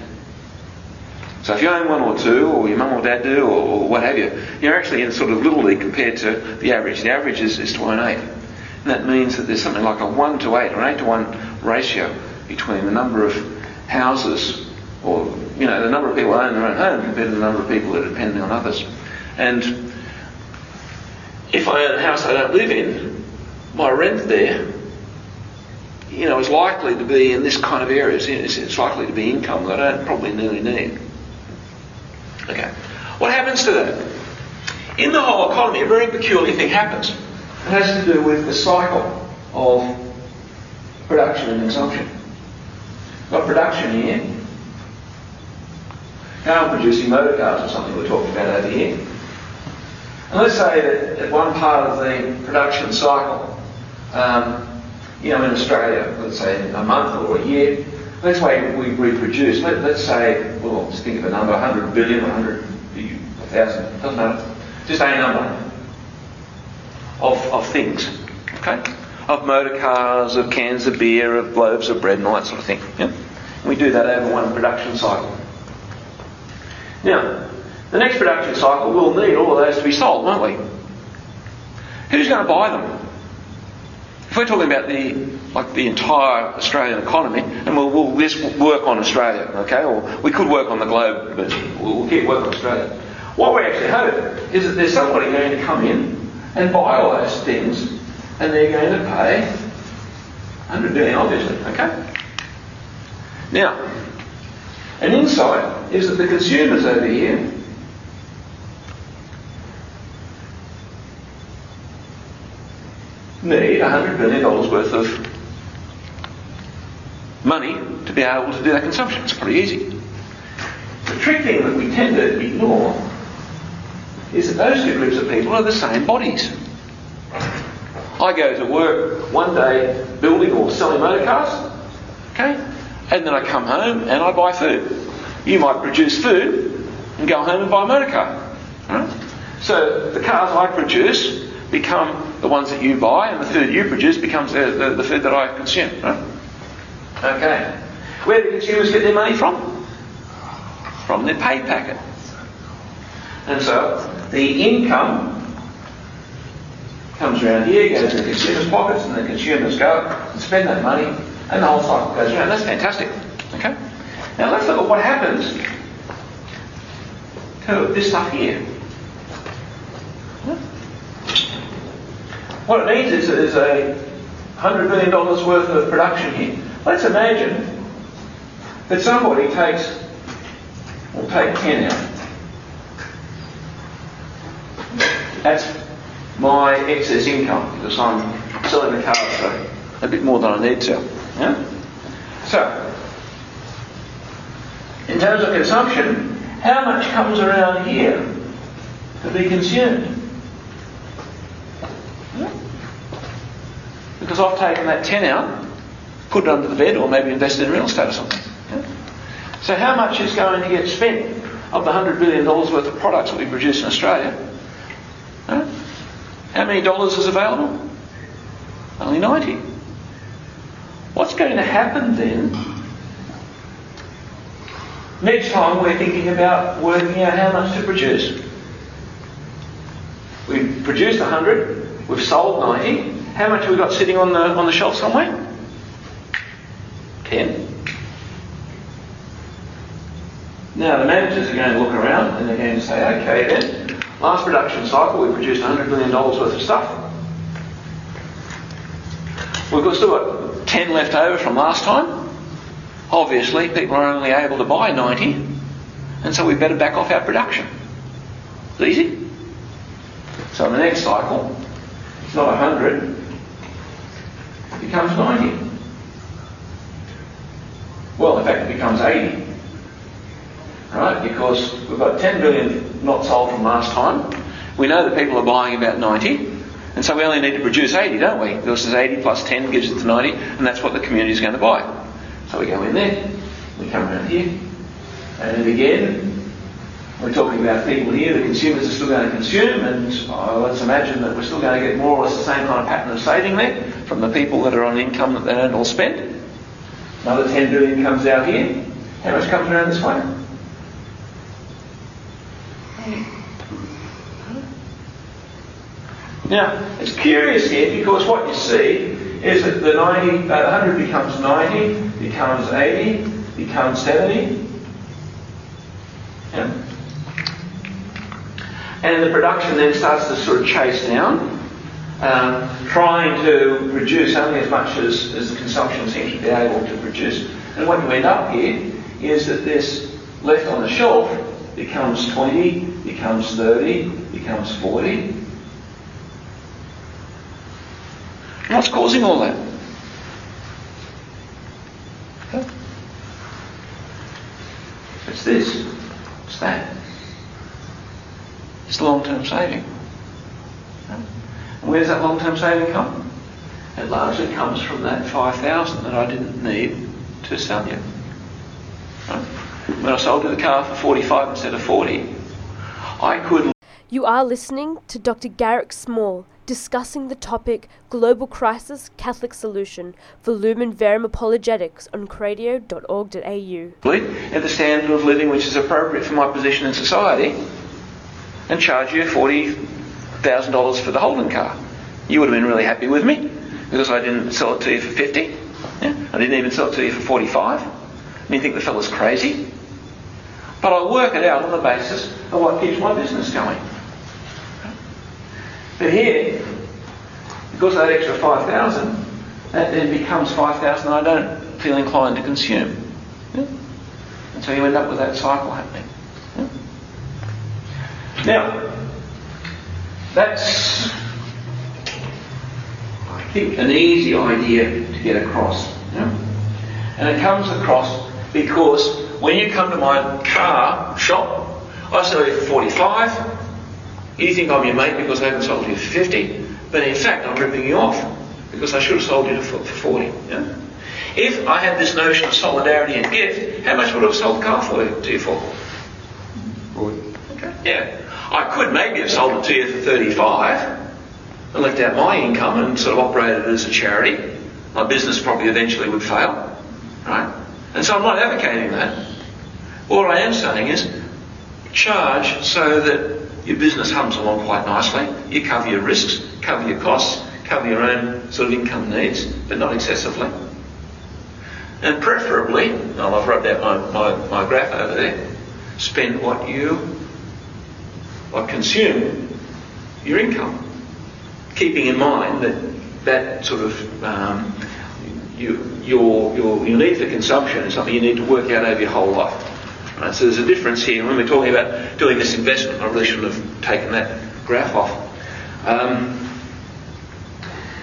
So if you own one or two, or your mum or dad do, or, or what have you, you're actually in sort of little league compared to the average. The average is, is to own eight. And that means that there's something like a 1 to 8 or an 8 to 1 ratio between the number of houses or, you know, the number of people who own their own home compared to the number of people that are depending on others. And if I own a house I don't live in, my rent there, you know, is likely to be in this kind of area. It's, likely to be income that I don't probably nearly need. Okay. What happens to that? In the whole economy, a very peculiar thing happens. It has to do with the cycle of production and consumption. Got production here. Now I'm producing motor cars or something we're talking about over here. And let's say that at one part of the production cycle, um, you know, in Australia, let's say a month or a year, let's say we reproduce, let, us say, well, let's think of a number, 100 billion, 100, 1,000, doesn't matter, just a number of, of things. Okay? Of motor cars, of cans of beer, of loaves of bread, and all that sort of thing. Yeah? We do that over one production cycle. Now, the next production cycle we'll need all of those to be sold, won't we? Who's going to buy them? If we're talking about the like the entire Australian economy, and we'll, we'll just work on Australia, okay? Or we could work on the globe, but we'll keep working on Australia. What we actually hope is that there's somebody going to come in and buy all those things, and they're going to pay 100 billion, obviously. Okay? Now, an insight is that the consumers over here need $100 billion worth of money to be able to do that consumption. It's pretty easy. The trick thing that we tend to ignore is that those two groups of people are the same bodies. I go to work one day building or selling motor cars, okay, and then I come home and I buy food. You might produce food and go home and buy a motor car. Right? So the cars I produce become the ones that you buy, and the food that you produce becomes the, the, the food that I consume. Right? Okay. Where do consumers get their money from? From their pay packet. And so the income comes around here, goes to the consumer's pockets, and the consumers go and spend that money, and the whole cycle goes around. That's fantastic. Okay? Now let's look at what happens to this stuff here. What it means is there's a $100 million worth of production here. Let's imagine that somebody takes, we'll take 10 out. That's my excess income because I'm selling the car for a bit more than I need to. Yeah? So, in terms of consumption, how much comes around here to be consumed? Because I've taken that 10 out, put it under the bed, or maybe invested in real estate or something. So, how much is going to get spent of the $100 billion worth of products that we produce in Australia? How many dollars is available? Only 90. What's going to happen then next time we're thinking about working out how much to produce? We've produced 100, we've sold 90. How much have we got sitting on the, on the shelf somewhere? 10. Now the managers are going to look around and they're going to say, okay then, last production cycle we produced $100 million worth of stuff. We've got still got 10 left over from last time. Obviously, people are only able to buy 90, and so we better back off our production. It's easy. So in the next cycle, it's not 100, it becomes 90. Well, in fact, it becomes 80 right? Because we've got 10 billion not sold from last time. We know that people are buying about 90, and so we only need to produce 80, don't we? Because there's 80 plus 10 gives us to 90, and that's what the community is going to buy. So we go in there, we come around here, and then again, we're talking about people here, the consumers are still going to consume, and uh, let's imagine that we're still going to get more or less the same kind of pattern of saving there from the people that are on income that they don't all spend. Another 10 billion comes out here. How much comes around this way? Now, it's curious here because what you see is that the 90, uh, 100 becomes 90, becomes 80, becomes 70. Yeah. And the production then starts to sort of chase down, um, trying to produce only as much as, as the consumption seems to be able to produce. And what you end up here is that this left on the shelf becomes 20, becomes 30, becomes 40. What's causing all that? It's this. It's that. It's long-term saving. And where does that long-term saving come? It largely comes from that 5,000 that I didn't need to sell you. Right? When I sold you the car for 45 instead of 40, I could... You are listening to Dr. Garrick Small discussing the topic Global Crisis Catholic Solution for Lumen Verum Apologetics on cradio.org.au. At the standard of living which is appropriate for my position in society and charge you $40,000 for the Holden car. You would have been really happy with me because I didn't sell it to you for 50. Yeah? I didn't even sell it to you for 45. And you think the fellow's crazy. But I work it out on the basis of what keeps my business going. But here, because of that extra 5,000, that then becomes 5,000 I don't feel inclined to consume. Yeah? And so you end up with that cycle happening. Now, that's, I think, an easy idea to get across. Yeah? And it comes across because when you come to my car shop, I sell you for 45. You think I'm your mate because I haven't sold you for 50, but in fact I'm ripping you off because I should have sold you for 40. Yeah? If I had this notion of solidarity and gift, how much would I have sold the car for you, to you for? 40. Okay. Yeah. I could maybe have sold it to you for 35 and left out my income and sort of operated it as a charity. My business probably eventually would fail. Right? And so I'm not advocating that. All I am saying is charge so that your business hums along quite nicely. You cover your risks, cover your costs, cover your own sort of income needs, but not excessively. And preferably, well, I've rubbed out my, my, my graph over there, spend what you, what consume your income. Keeping in mind that that sort of um, you, your, your, your need for consumption is something you need to work out over your whole life. Right? So there's a difference here. When we're talking about doing this investment, I really shouldn't have taken that graph off. Um,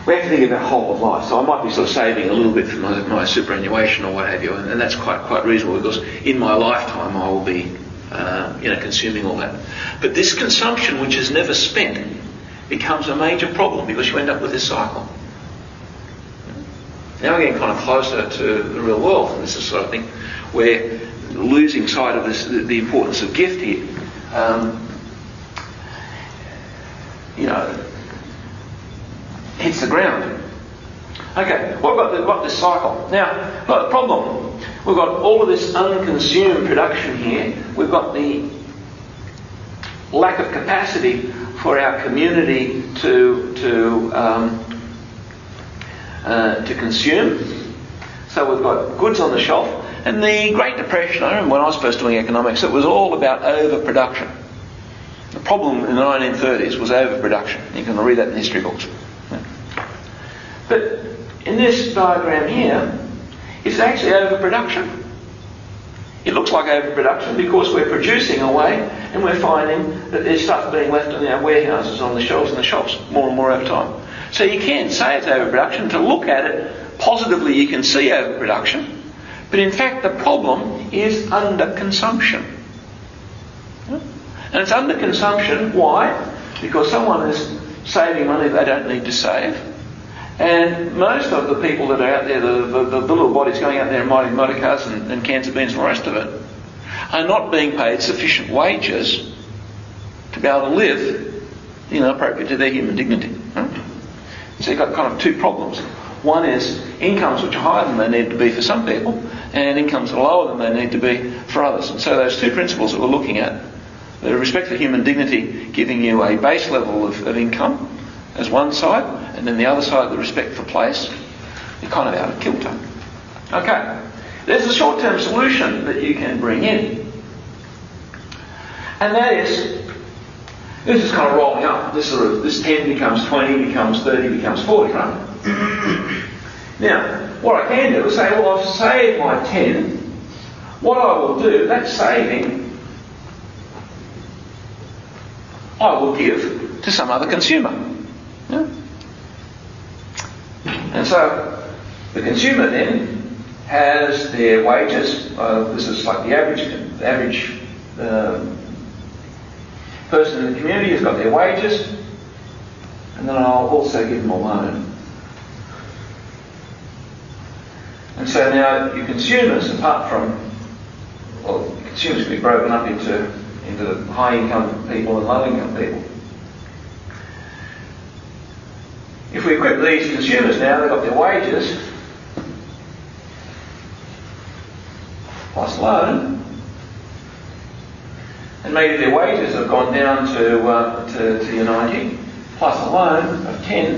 we have to think about whole of life. So I might be sort of saving a little bit for my, my superannuation or what have you, and, and, that's quite quite reasonable because in my lifetime I will be, uh, you know, consuming all that. But this consumption, which is never spent, becomes a major problem because you end up with this cycle. Now we're getting kind of closer to the real world, and this is sort of thing where losing sight of this, the importance of gift here. Um, you know, hits the ground. Okay, what about, the, what this cycle? Now, got the problem. We've got all of this unconsumed production here. We've got the lack of capacity for our community to to um, uh, to consume. So we've got goods on the shelf. And the Great Depression, I remember when I was first doing economics, it was all about overproduction. The problem in the 1930s was overproduction. You can read that in history books. But in this diagram here, it's actually overproduction. It looks like overproduction because we're producing away and we're finding that there's stuff being left in our warehouses, on the shelves in the shops, more and more over time. So you can't say it's overproduction. To look at it positively, you can see overproduction. But in fact, the problem is underconsumption. And it's underconsumption. Why? Because someone is saving money they don't need to save. And most of the people that are out there, the, the, the little bodies going out there and riding motor cars and, and of beans and the rest of it, are not being paid sufficient wages to be able to live, you know, appropriate to their human dignity. So you've got kind of two problems. One is incomes which are higher than they need to be for some people, and incomes are lower than they need to be for others. And so those two principles that we're looking at, the respect for human dignity giving you a base level of, of income as one side, and then the other side, the respect for place, you're kind of out of kilter. Okay, there's a short-term solution that you can bring in. And that is this is kind of rolling up. This sort of this 10 becomes 20, becomes 30, becomes 40, right? <coughs> now, what I can do is say, well, I've saved my 10. What I will do, that saving, I will give to some other consumer. And so the consumer then has their wages. Uh, this is like the average, the average uh, person in the community has got their wages, and then I'll also give them a loan. And so now your consumers, apart from, well, consumers can be broken up into, into high income people and low income people. If we equip these consumers now, they've got their wages plus loan, and maybe their wages have gone down to, uh, to, to 90, plus a loan of 10.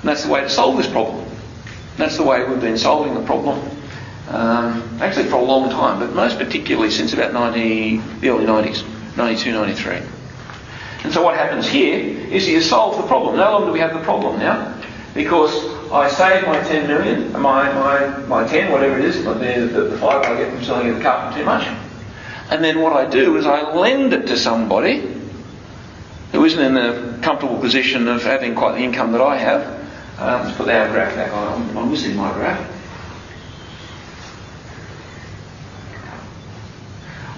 And that's the way to solve this problem. That's the way we've been solving the problem, um, actually for a long time, but most particularly since about 90, the early 90s, 92, 93. And so what happens here is you solve the problem. No longer do we have the problem now, because I save my 10 million, my, my, my 10, whatever it is, the, the, the 5 I get from selling the carpet too much. And then what I do is I lend it to somebody who isn't in the comfortable position of having quite the income that I have. Um, let's put our graph back on. I'm, I'm missing my graph.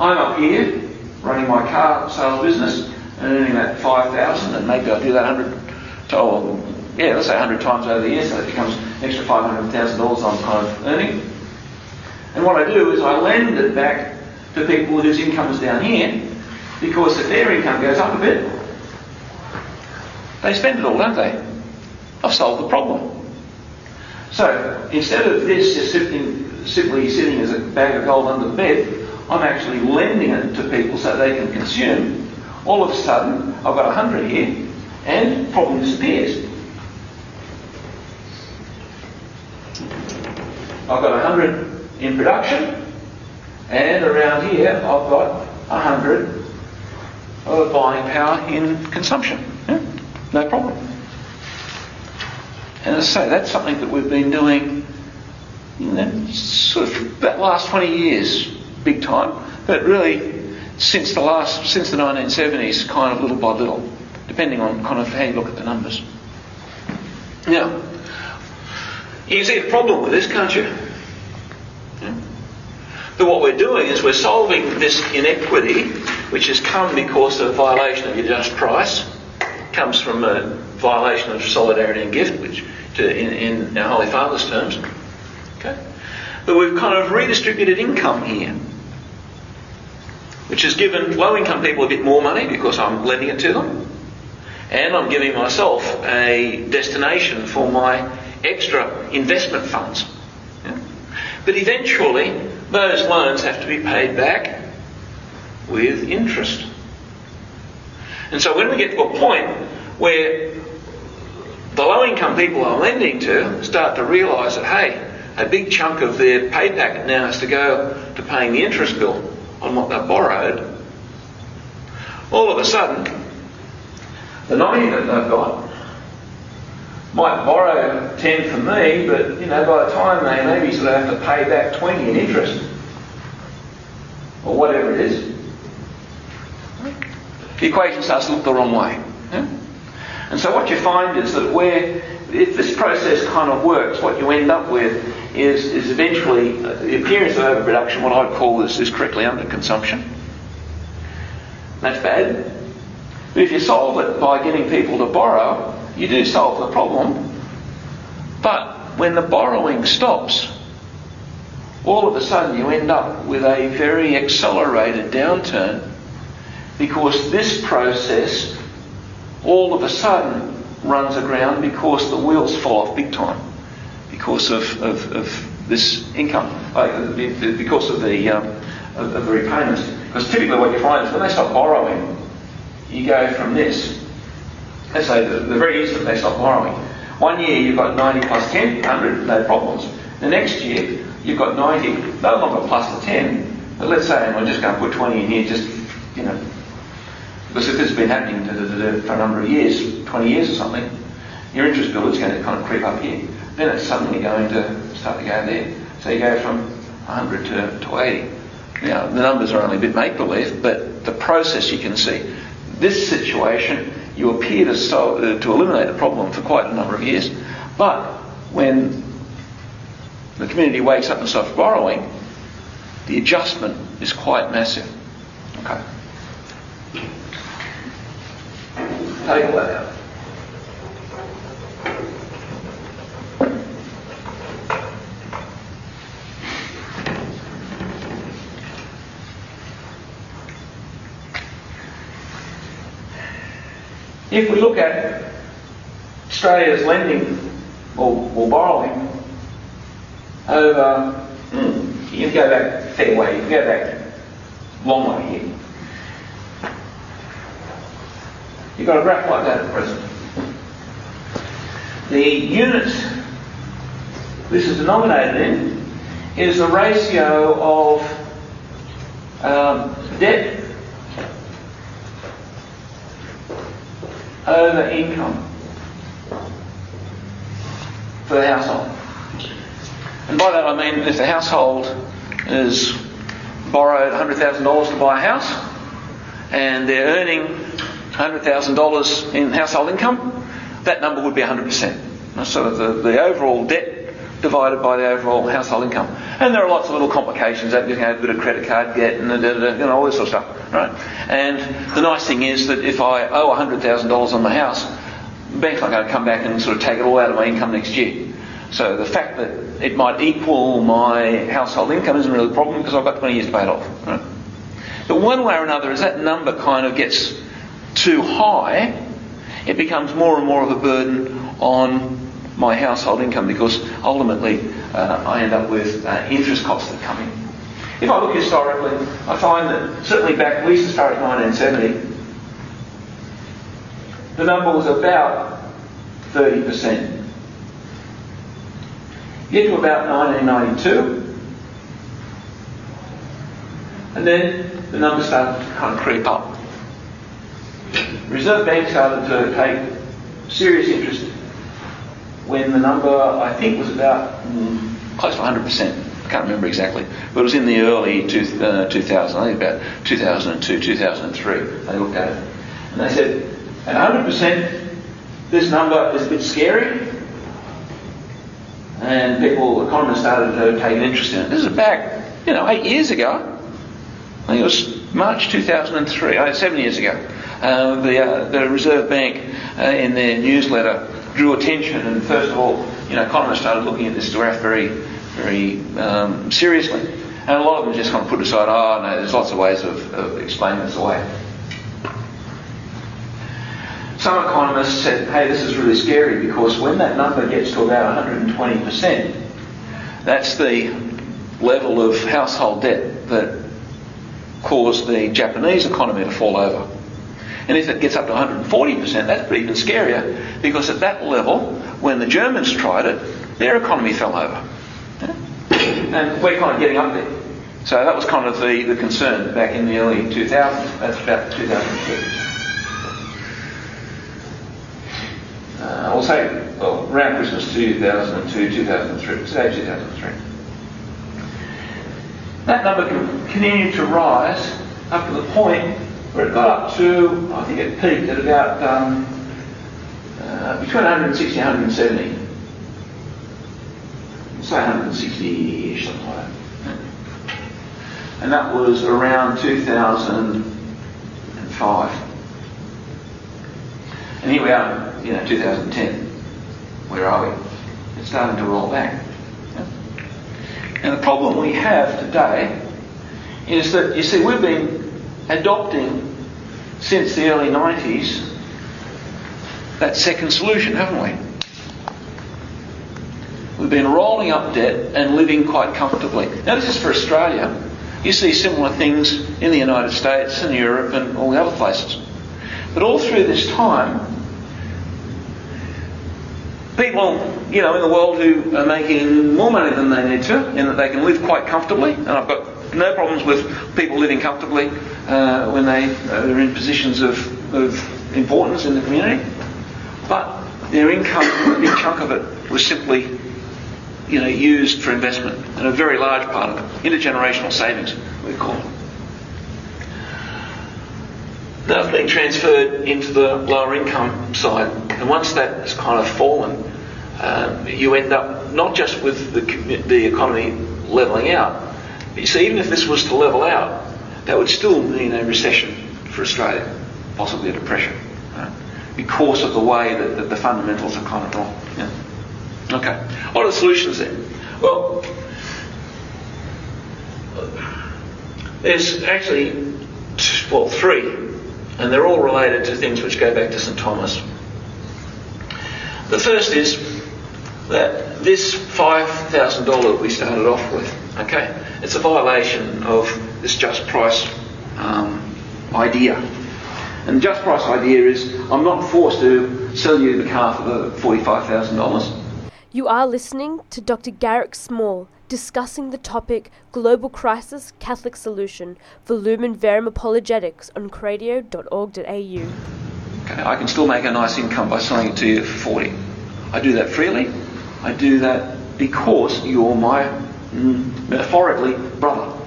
I'm up here running my car sales business and earning that 5,000 and maybe I do that 100, oh, yeah, let's say 100 times over the year, so it becomes an extra $500,000 I'm kind of earning. And what I do is I lend it back to people whose income is down here because if their income goes up a bit, they spend it all, don't they? I've solved the problem. So instead of this just simply sitting as a bag of gold under the bed, I'm actually lending it to people so they can consume. All of a sudden, I've got 100 here, and problem disappears. I've got 100 in production, and around here I've got 100 of buying power in consumption. Yeah? No problem. And as I say, that's something that we've been doing sort of that last 20 years, big time. But really, since the last, since the 1970s, kind of little by little, depending on kind of how you look at the numbers. Now, you see the problem with this, can't you? But what we're doing is we're solving this inequity, which has come because of violation of your just price, comes from a violation of solidarity and gift, which to, in, in our Holy Father's terms. Okay? But we've kind of redistributed income here, which has given low income people a bit more money because I'm lending it to them, and I'm giving myself a destination for my extra investment funds. Yeah? But eventually, those loans have to be paid back with interest. And so when we get to a point where the low income people I'm lending to start to realise that, hey, a big chunk of their pay packet now has to go to paying the interest bill on what they've borrowed, all of a sudden, the 90 that they've got might borrow 10 from me, but you know, by the time they maybe sort of have to pay back 20 in interest, or whatever it is, the equation starts to look the wrong way. Yeah? And so what you find is that where, if this process kind of works, what you end up with is, is eventually uh, the appearance of overproduction, what I'd call this is correctly underconsumption. That's bad. But if you solve it by getting people to borrow, you do solve the problem. But when the borrowing stops, all of a sudden you end up with a very accelerated downturn because this process all of a sudden runs aground because the wheels fall off big time because of, of, of this income, uh, because of the, um, of, of the repayments. Because typically what you find is when they stop borrowing, you go from this. Let's say the, the very instant they stop borrowing. One year you've got 90 plus 10, 100, no problems. The next year you've got 90, no longer plus the 10, but let's say, and we're just going to put 20 in here, just, you know, because if has been happening for a number of years, 20 years or something, your interest bill is going to kind of creep up here. Then it's suddenly going to start to go there. So you go from 100 to, to 80. Now, the numbers are only a bit make believe, but the process you can see. This situation, you appear to, solve, uh, to eliminate the problem for quite a number of years. But when the community wakes up and starts borrowing, the adjustment is quite massive. Okay. Take that out. If we look at Australia's lending or, or borrowing over, hmm, you can go back a fair way, you can go back a long way here. You've got a graph like that at present. The unit this is denominated in is the ratio of um, debt over income for the household. And by that I mean if the household is borrowed $100,000 to buy a house and they're earning $100,000 in household income, that number would be 100%. So the, the overall debt divided by the overall household income. And there are lots of little complications that you can have a bit of credit card debt and you know, all this sort of stuff, right? And the nice thing is that if I owe $100,000 on the house, the bank's not going to come back and sort of take it all out of my income next year. So the fact that it might equal my household income isn't really a problem because I've got 20 years to pay it off. Right? But one way or another, as that number kind of gets too high, it becomes more and more of a burden on my household income because ultimately uh, I end up with uh, interest costs that come in. If I look historically, I find that certainly back at least as far as 1970, the number was about 30%. Get to about 1992, and then the numbers started to kind of creep up. Reserve Bank started to take serious interest when the number, I think, was about mm, close to 100%. I can't remember exactly, but it was in the early two, uh, 2000, I think about 2002, 2003. They looked at it. And they said, at 100%, this number is a bit scary. And people, economists started to take an interest in it. This is back, you know, eight years ago. I think it was March 2003, oh, seven years ago. Uh, the, uh, the Reserve Bank, uh, in their newsletter, drew attention, and first of all, you know, economists started looking at this graph very, very um, seriously. And a lot of them just kind of put aside, oh no, there's lots of ways of, of explaining this away. Some economists said, hey, this is really scary because when that number gets to about 120%, that's the level of household debt that caused the Japanese economy to fall over. And if it gets up to 140%, that's even scarier because at that level, when the Germans tried it, their economy fell over. And we're kind of getting up there. So that was kind of the, the concern back in the early 2000s. That's about 2002. Uh, I'll say, well, around Christmas 2002, 2003, today 2003. That number continued to rise up to the point where it got up to, I think it peaked at about um, uh, between 160 and 170. Say 160-ish, something like that. And that was around 2005. And here we are, you know, 2010. Where are we? It's starting to roll back. And the problem we have today is that, you see, we've been adopting since the early 90s that second solution, haven't we? We've been rolling up debt and living quite comfortably. Now, this is for Australia. You see similar things in the United States and Europe and all the other places. But all through this time, people, you know, in the world who are making more money than they need to, and that they can live quite comfortably, and I've got no problems with people living comfortably uh, when they are in positions of, of importance in the community. But their income, <coughs> a big chunk of it, was simply you know, used for investment, and a very large part of it, intergenerational savings, we call it. Now it's being transferred into the lower income side, and once that has kind of fallen, um, you end up not just with the, the economy levelling out, but you see, even if this was to level out, that would still mean a recession for Australia, possibly a depression, right? because of the way that, that, the fundamentals are kind of wrong. Yeah? Okay. What are the solutions then? Well, there's actually, well, three, and they're all related to things which go back to St Thomas. The first is that this $5,000 we started off with, okay, it's a violation of this just price um, idea. And the just price idea is I'm not forced to sell you the car for the $45,000. You are listening to Dr. Garrick Small discussing the topic Global Crisis Catholic Solution for Lumen Verum Apologetics on cradio.org.au. Okay, I can still make a nice income by selling it to you for 40. I do that freely. I do that because you're my mm, metaphorically, brother.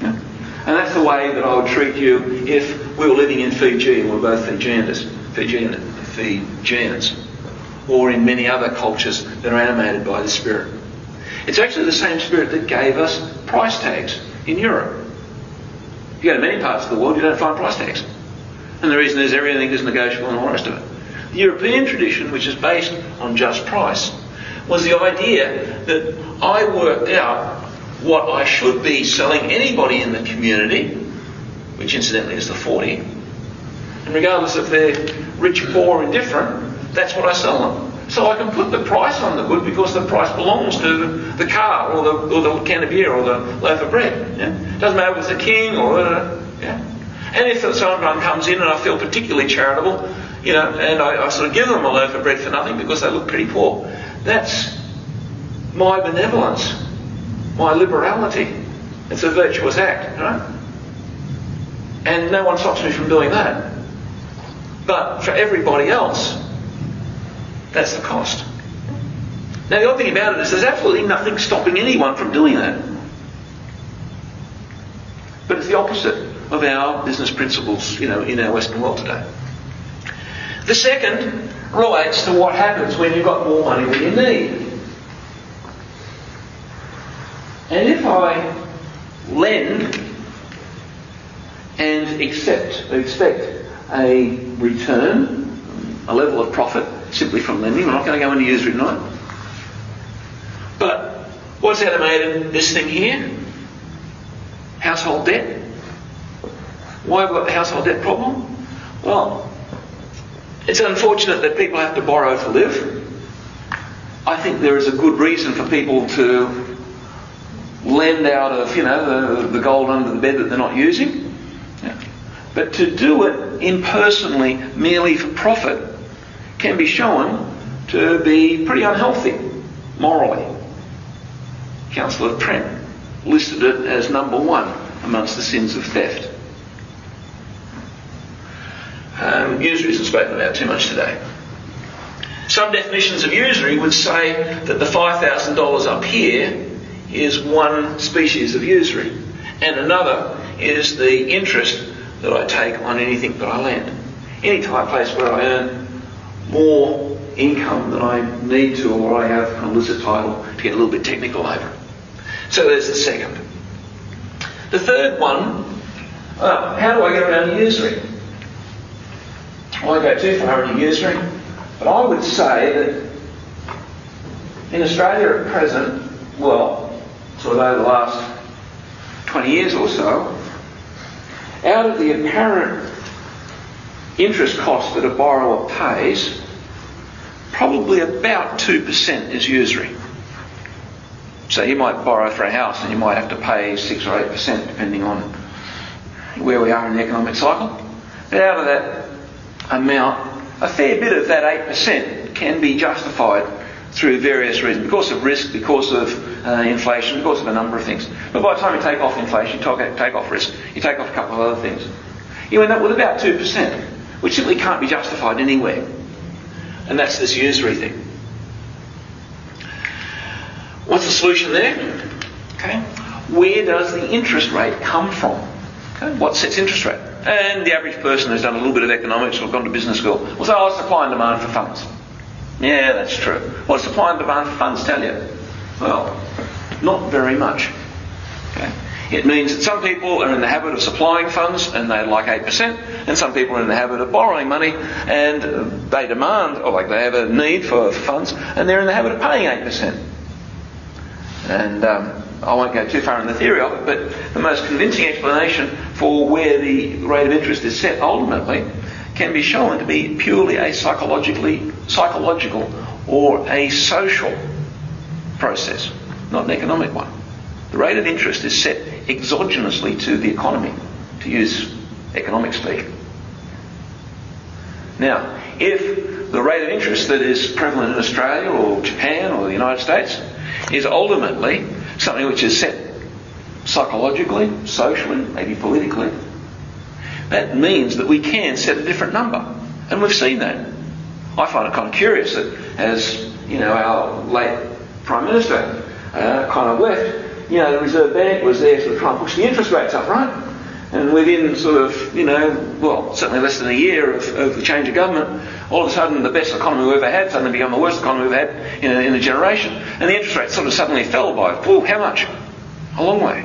Yeah? And that's the way that I would treat you if we were living in Fiji and we are both Fijians. Fijian, Fijians. or in many other cultures that are animated by the Spirit. It's actually the same Spirit that gave us price tags in Europe. If you go to many parts of the world, you don't find price tags. And the reason is everything is negotiable and all the rest of it. The European tradition, which is based on just price, was the idea that I worked out what I should be selling anybody in the community, which incidentally is the 40, and regardless if they're rich, poor, or indifferent, that's what I sell them. So I can put the price on the good because the price belongs to the car or the, or the can of beer or the loaf of bread. Yeah? Doesn't matter if it's a king or a, yeah. And if someone comes in and I feel particularly charitable, you know, and I, I sort of give them a loaf of bread for nothing because they look pretty poor, that's my benevolence, my liberality. It's a virtuous act, right? And no one stops me from doing that. But for everybody else, that's the cost. Now, the odd thing about it is there's absolutely nothing stopping anyone from doing that. But it's the opposite of our business principles, you know, in our Western world today. The second relates to what happens when you've got more money than you need. And if I lend and accept, expect a return, a level of profit simply from lending, we're not going to go into usury tonight. But what's animated this thing here? Household debt. Why have we got the household debt problem? Well, it's unfortunate that people have to borrow to live. I think there is a good reason for people to lend out of, you know, the, the gold under the bed that they're not using. Yeah. But to do it impersonally, merely for profit, can be shown to be pretty unhealthy morally. Council of Trent listed it as number one amongst the sins of theft. Um, usury isn't spoken about too much today. Some definitions of usury would say that the $5,000 up here is one species of usury, and another is the interest that I take on anything that I lend. Any type place where I earn more income than I need to, or I have an illicit title to get a little bit technical over. So there's the second. The third one, uh, how do I get around usury? I won't go too far into usury, but I would say that in Australia at present, well, sort of over the last 20 years or so, out of the apparent interest cost that a borrower pays, probably about 2% is usury. So you might borrow for a house and you might have to pay 6 or 8% depending on where we are in the economic cycle. But out of that amount, a fair bit of that 8% can be justified through various reasons, because of risk, because of uh, inflation, because of a number of things. But by the time you take off inflation, you take off risk, you take off a couple of other things, you end up with about 2%, which simply can't be justified anywhere. And that's this usury thing. What's the solution there? Okay. Where does the interest rate come from? Okay. What sets interest rate? And the average person who's done a little bit of economics or gone to business school will say, oh, supply and demand for funds. Yeah, that's true. What supply and demand for funds tell you? Well, not very much. Okay. It means that some people are in the habit of supplying funds and they like 8%, and some people are in the habit of borrowing money and they demand, or like they have a need for funds, and they're in the habit of paying 8%. And um, I won't go too far in the theory of it, but the most convincing explanation for where the rate of interest is set ultimately can be shown to be purely a psychologically psychological or a social process, not an economic one. The rate of interest is set exogenously to the economy, to use economic speak. Now, if the rate of interest that is prevalent in Australia or Japan or the United States is ultimately something which is set psychologically, socially, maybe politically, that means that we can set a different number. And we've seen that. I find it kind of curious that as, you know, our late Prime Minister uh, kind of left, you know, the Reserve Bank was there to try and push the interest rates up, right? And within sort of, you know, well, certainly less than a year of, of the change of government, all of a sudden the best economy we've ever had suddenly become the worst economy we've had in a, in a generation. And the interest rate sort of suddenly fell by, well, how much? A long way.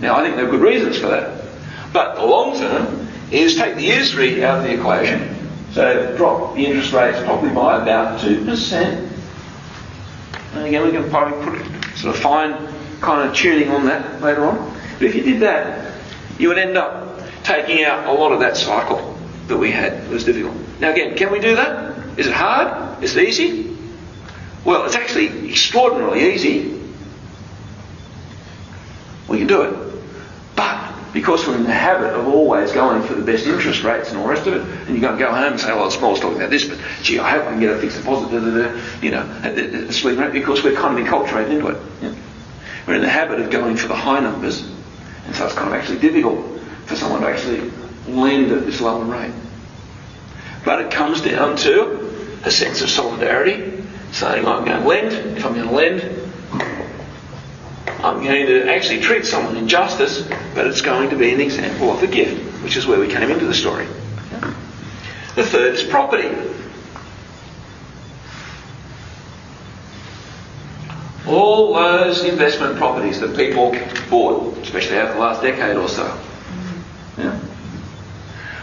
Now, I think there are good reasons for that. But the long term is take the usury out of the equation. So drop the interest rates probably by about 2%. And again, we can probably put sort of fine kind of tuning on that later on. But if you did that, you would end up taking out a lot of that cycle that we had. It was difficult. Now again, can we do that? Is it hard? Is it easy? Well, it's actually extraordinarily easy. We can do it. But because we're in the habit of always going for the best interest rates and all the rest of it, and going to go home and say, well, it's Small talking about this, but gee, I hope I can get a fixed deposit, da, da, da, you know, at the, sleep rate, because we're kind of enculturated into it. Yeah. We're in the habit of going for the high numbers, and so it's kind of actually difficult for someone to actually lend at this lower rate. But it comes down to a sense of solidarity, saying I'm going to lend. If I'm going to lend, I'm going to actually treat someone in justice, but it's going to be an example of a gift, which is where we came into the story. The third is property. All those investment properties that people bought, especially over the last decade or so. Yeah.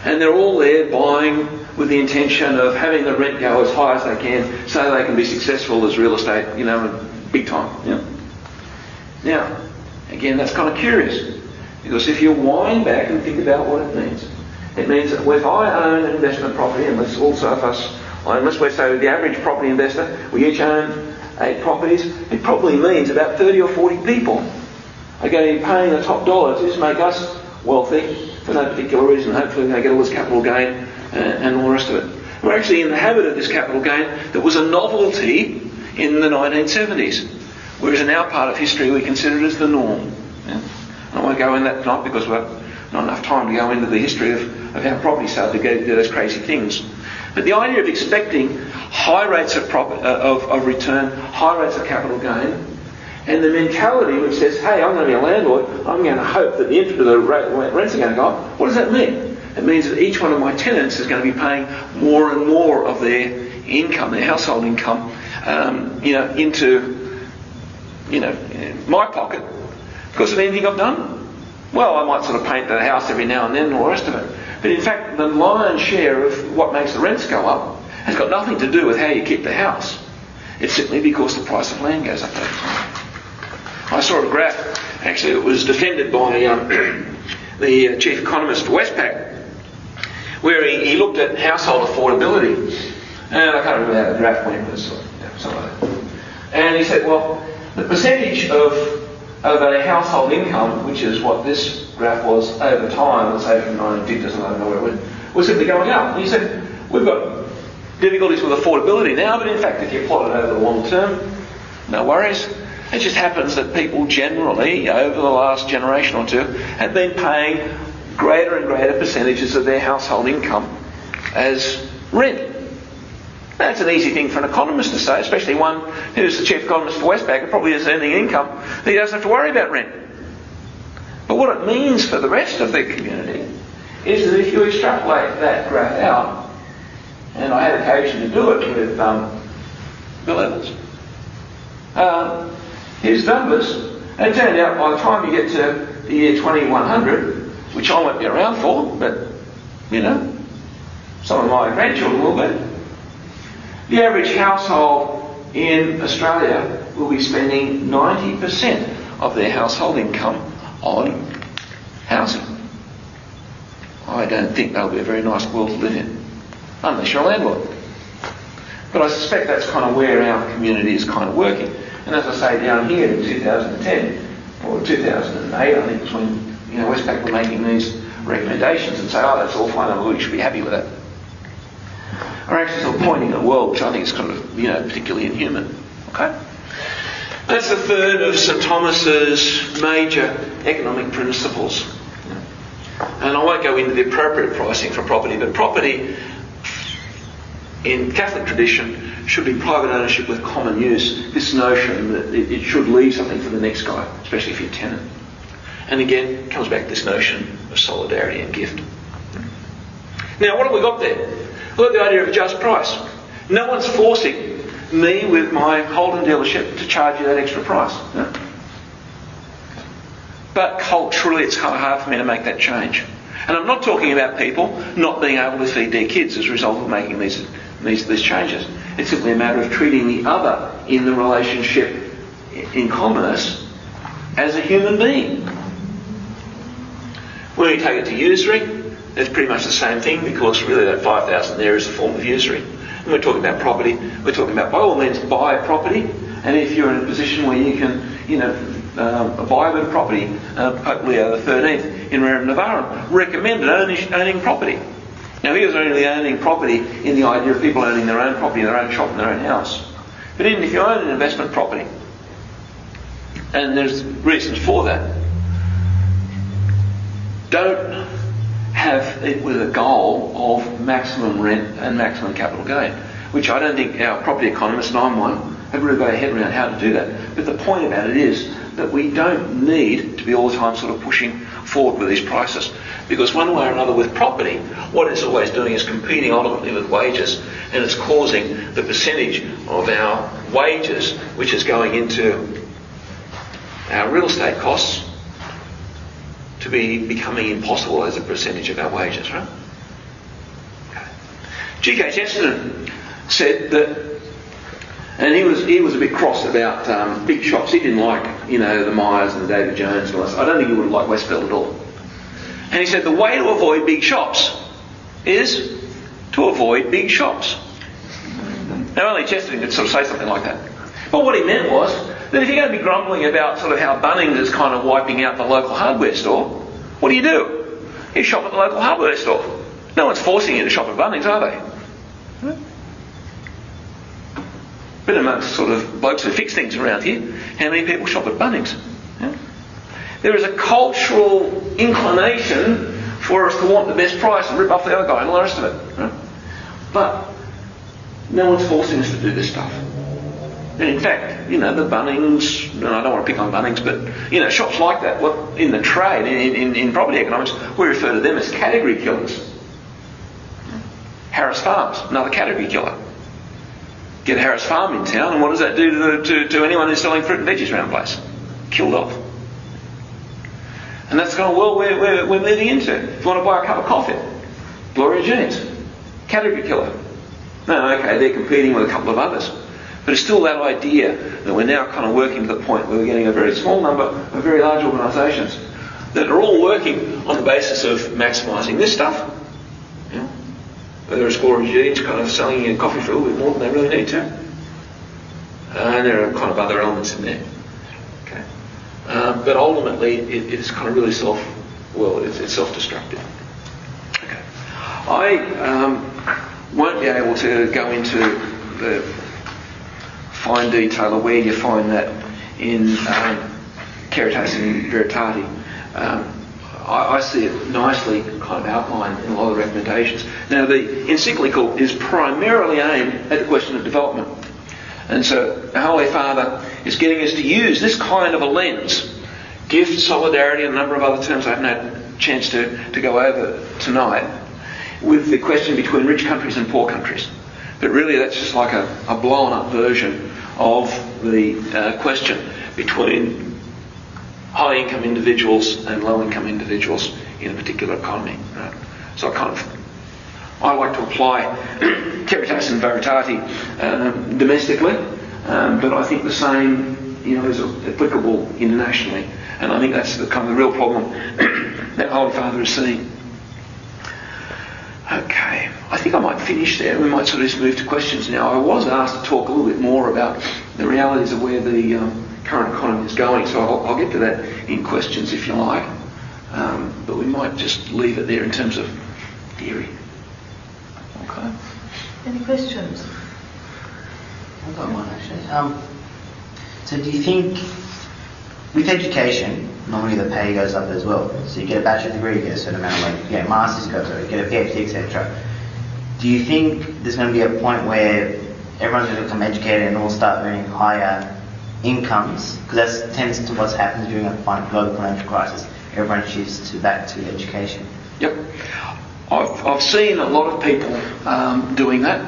And they're all there buying with the intention of having the rent go as high as they can so they can be successful as real estate, you know, big time. Yeah. Now, again, that's kind of curious. Because if you wind back and think about what it means, it means that if I own an investment property, and let's also of us, unless we're say the average property investor, we each own eight properties, it probably means about 30 or 40 people are going to be paying the top dollar to just make us wealthy for no particular reason. Hopefully they get all this capital gain and, and all the rest of it. We're actually in the habit of this capital gain that was a novelty in the 1970s. Whereas in our part of history, we consider it as the norm. Yeah? I won't go in that tonight because we've not enough time to go into the history of, of how property started to go do those crazy things. But the idea of expecting high rates of, uh, of, of return, high rates of capital gain, and the mentality which says, hey, I'm going to be a landlord, I'm going to hope that the interest of the rents are going to go up, what does that mean? It means that each one of my tenants is going to be paying more and more of their income, their household income, um, you know, into you know, my pocket because of anything I've done. Well, I might sort of paint the house every now and then and all the rest of it. But in fact, the lion's share of what makes the rents go up has got nothing to do with how you keep the house. It's simply because the price of land goes up. I saw a graph, actually, it was defended by um, <clears throat> the uh, chief economist for Westpac, where he, he, looked at household affordability. And I can't remember how the graph went, but something like that. And he said, well, the percentage of, a household income, which is what this graph was over time, let's say from 1950s, I don't know where it went, was simply going up. And he said, we've got difficulties with affordability now, but in fact, if you plot it over the long term, no worries. It just happens that people generally, over the last generation or two, have been paying greater and greater percentages of their household income as rent. That's an easy thing for an economist to say, especially one who's the chief economist for Westpac and probably is earning income. He doesn't have to worry about rent. But what it means for the rest of the community is that if you extrapolate that graph out, and I had occasion to do it with um, Bill Evans, um, his numbers, and it turned out by the time you get to the year 2100, which I won't be around for, but you know, some of my grandchildren will be, the average household in Australia will be spending 90% of their household income on housing. I don't think that'll be a very nice world to live in, unless you're a landlord. But I suspect that's kind of where our community is kind of working. And as I say, down here in 2010 or 2008, I think it's when you know Westpac were making these recommendations and say, oh, that's all fine, and we should be happy with that are actually sort of pointing at world which I think is kind of, you know, particularly inhuman. Okay? That's the third of St Thomas's major economic principles. And I won't go into the appropriate pricing for property, but property in Catholic tradition should be private ownership with common use. This notion that it, it should leave something for the next guy, especially if you're a tenant. And again, comes back to this notion of solidarity and gift. Now, what have we got there? We've got the idea of just price. No one's forcing me with my Holden dealership to charge you that extra price. No? But culturally, it's kind of hard for me to make that change. And I'm not talking about people not being able to feed their kids as a result of making these, these, these changes. It's simply a matter of treating the other in the relationship in commerce as a human being. When we take it to usury, it's pretty much the same thing because really that 5,000 there is a form of usury. And we're talking about property, we're talking about by all means buy property, and if you're in a position where you can, you know, um, buy a bit of property, uh, Pope Leo XIII in Rerum Novarum recommended owning, owning property. Now he was only owning property in the idea of people owning their own property, their own shop and their own house. But even if you own an investment property, and there's reasons for that, don't have it with a goal of maximum rent and maximum capital gain, which I don't think our property economists, and I'm one, have really got a head around how to do that. But the point about it is that we don't need to be all the time sort of pushing forward with these prices. Because one way or another with property, what it's always doing is competing ultimately with wages and it's causing the percentage of our wages which is going into our real estate costs to be becoming impossible as a percentage of our wages, right? Okay. G.K. Chesterton said that, and he was he was a bit cross about um, big shops. He didn't like, you know, the Myers and the David Jones and all that. I don't think he would have liked Westfield at all. And he said the way to avoid big shops is to avoid big shops. Now only Chesterton could sort of say something like that. But what he meant was that if you're going to be grumbling about sort of how Bunnings is kind of wiping out the local hardware store, what do you do? You shop at the local hardware store. No one's forcing you to shop at Bunnings, are they? Hmm? But amongst sort of blokes who fix things around here, how many people shop at Bunnings? Yeah? There is a cultural inclination for us to want the best price and rip off the other guy and all the rest of it. Right? But no one's forcing us to do this stuff. And in fact, you know, the Bunnings, and I don't want to pick on Bunnings, but, you know, shops like that, well, in the trade, in, in, in property economics, we refer to them as category killers. Harris Farms, another category killer. Get Harris Farm in town, and what does that do to, to, to anyone who's selling fruit and veggies around the place? Killed off. And that's the kind of world we're, we're, we're moving into. If you want to buy a cup of coffee, Gloria Jean's, category killer. No, okay, they're competing with a couple of others. But it's still that idea that we're now kind of working to the point where we're getting a very small number of very large organisations that are all working on the basis of maximising this stuff. Yeah. Whether it's Gloria Jean's kind of selling you coffee for a little bit more than they really need to. Uh, and there are kind of other elements in there. Okay. Um, but ultimately, it, it's kind of really self, well, it's, it's self-destructive. Okay. I um, won't be able to go into the fine detail of where you find that in um, Caritas in Veritate. Um, I, I, see it nicely kind of outlined in a lot of the recommendations. Now, the encyclical is primarily aimed at the question of development. And so, the Holy Father is getting us to use this kind of a lens gift, solidarity, and a number of other terms I haven't had a chance to, to go over tonight with the question between rich countries and poor countries. But really, that's just like a, a blown up version of the uh, question between high income individuals and low income individuals in a particular economy. Right? So I kind of, I like to apply <clears throat> Caritas in Veritate um, domestically, um, but I think the same you know, is applicable internationally. And I think that's the kind of the real problem <clears throat> that Holy Father is seeing. Okay, I think I might finish there. We might sort of just move to questions now. I was asked to talk a little bit more about the realities of where the um, current economy is going, so I'll, I'll, get to that in questions if you like. Um, but we might just leave it there in terms of theory. Okay. Any questions? I've got one actually. Um, so do you think with education, normally the pay goes up as well. So you get a bachelor's degree, you get a certain amount of money. You get a master's, you go to get a PhD, etc. Do you think there's going to be a point where everyone's going to become educated and all start earning higher incomes, because that tends to what happens during a global financial crisis. Everyone shifts to back to education. Yep. I've, I've seen a lot of people um, doing that,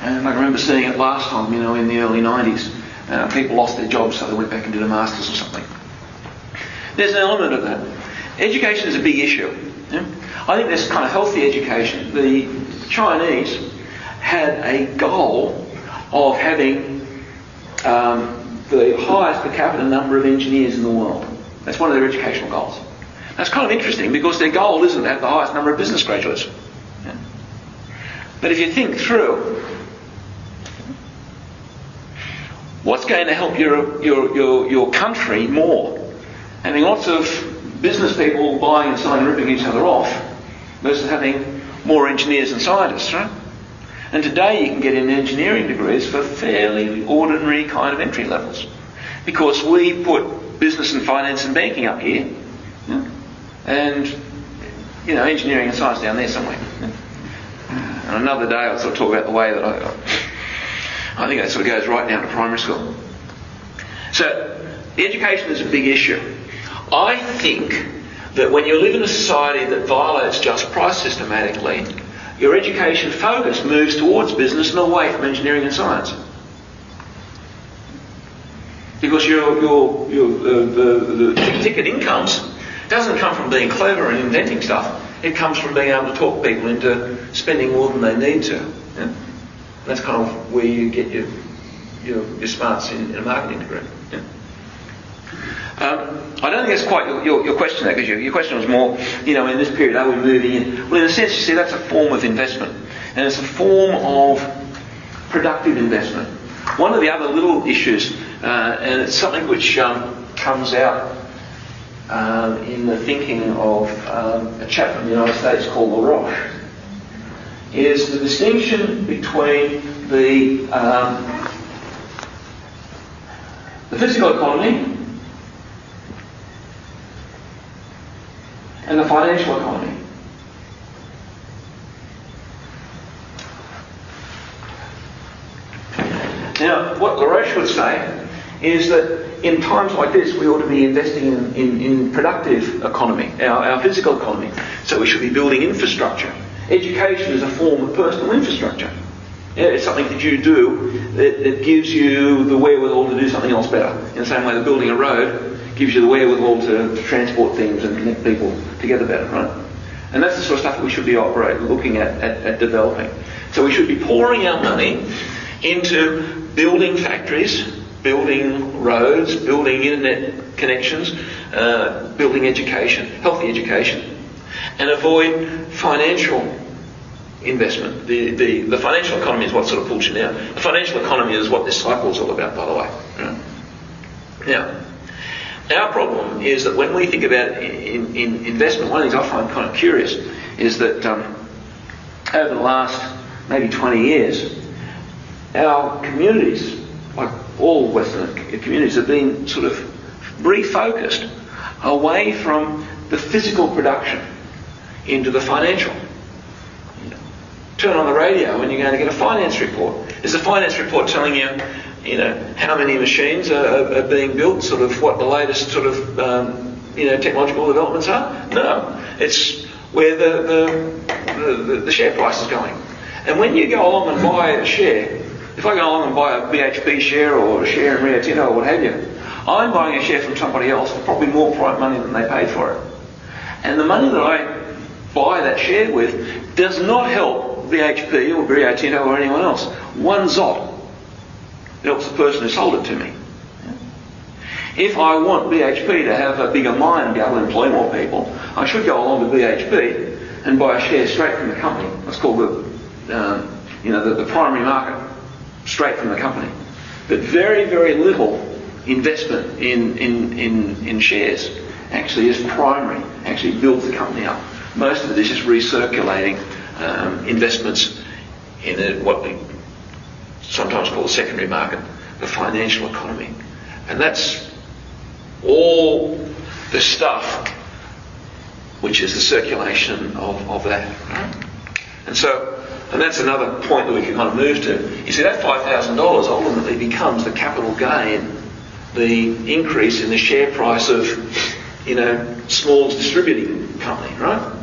and I remember seeing it last time, you know, in the early 90s. Uh, people lost their jobs, so they went back and did a master's or something. There's an element of that. Education is a big issue. Yeah? I think there's kind of healthy education. The Chinese had a goal of having um, the highest per capita number of engineers in the world. That's one of their educational goals. That's kind of interesting because their goal isn't to have the highest number of business graduates. But if you think through, what's going to help your, your, your, your country more? Having lots of business people buying and selling and ripping each other off versus having more engineers and scientists, right? And today you can get in engineering degrees for fairly ordinary kind of entry levels. Because we put business and finance and banking up here, yeah? and you know, engineering and science down there somewhere. Yeah? And another day I'll sort of talk about the way that I, I think that sort of goes right down to primary school. So, education is a big issue. I think that when you live in a society that violates just price systematically, your education focus moves towards business and away from engineering and science. Because your, your, your, uh, the, the ticket incomes doesn't come from being clever and inventing stuff. It comes from being able to talk people into spending more than they need to. Yeah? That's kind of where you get your, your, your smarts in, in a marketing degree. Yeah? Um, I don't think that's quite your, your, your question there, because your, your question was more, you know, in this period, are we moving in? Well, in a sense, you see, that's a form of investment. And it's a form of productive investment. One of the other little issues, uh, and it's something which um, comes out um, in the thinking of um, a chap from the United States called LaRouche, is the distinction between the, um, the physical economy and the financial economy. Now, what LaRouche would say is that in times like this, we ought to be investing in, in, in productive economy, our, our physical economy. So we should be building infrastructure. Education is a form of personal infrastructure. It's something that you do that, that gives you the wherewithal to do something else better. In the same way that building a road gives you the wherewithal to, transport things and connect people together better, right? And that's the sort of stuff that we should be operating, looking at, at, at developing. So we should be pouring our money into building factories, building roads, building internet connections, uh, building education, healthy education, and avoid financial investment. The, the, the financial economy is what sort of pulls you down. The financial economy is what this cycle is all about, by the way. Now, our problem is that when we think about in, in investment, one of the things I find kind of curious is that um, over the last maybe 20 years, our communities, like all Western communities, have been sort of refocused away from the physical production into the financial. Turn on the radio and you're going to get a finance report. Is the finance report telling you you know, how many machines are, are, being built, sort of what the latest sort of, um, you know, technological developments are? No. It's where the, the, the, the, share price is going. And when you go along and buy a share, if I go along and buy a BHP share or a share in Rio Tinto or what have you, I'm buying a share from somebody else for probably more private money than they paid for it. And the money that I buy that share with does not help BHP or Rio Tinto or anyone else. One zot helps the person who sold it to me. If I want BHP to have a bigger mine and be able to employ more people, I should go along to BHP and buy a share straight from the company. That's called the, um, you know, the, the primary market, straight from the company. But very, very little investment in, in, in, in shares actually is primary, actually builds the company up. Most of it is just recirculating um, investments in a, what we sometimes called the secondary market, the financial economy. And that's all the stuff which is the circulation of, of that. And so And that's another point that we can kind of move to. You see, that $5,000 ultimately becomes the capital gain, the increase in the share price of, you know, Small's distributing company, right?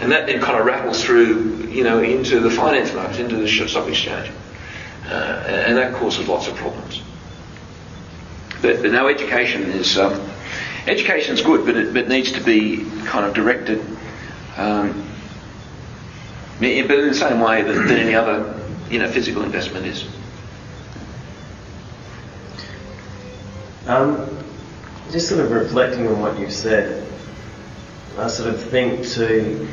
And that then kind of rattles through, you know, into the finance market, into the stock exchange. Uh, and that causes lots of problems. But, but education is um, education is good, but it, but needs to be kind of directed, um, but in the same way that, that any other, you know, physical investment is. Um, just sort of reflecting on what you've said, I sort of think to,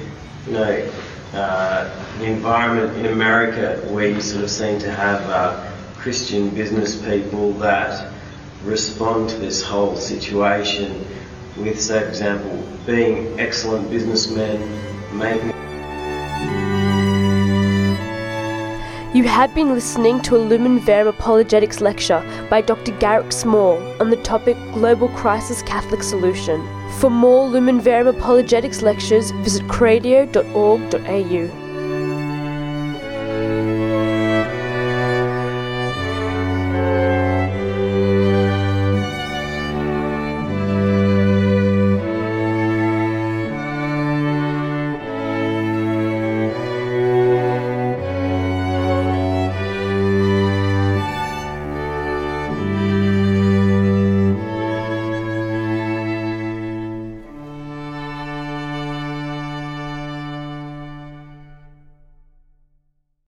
you know, uh, the environment in America where you sort of seem to have uh, Christian business people that respond to this whole situation with, say, for example, being excellent businessmen, making You have been listening to a Lumen Verum Apologetics lecture by Dr. Garrick Small on the topic Global Crisis Catholic Solution. For more Lumen Verum Apologetics lectures, visit cradio.org.au.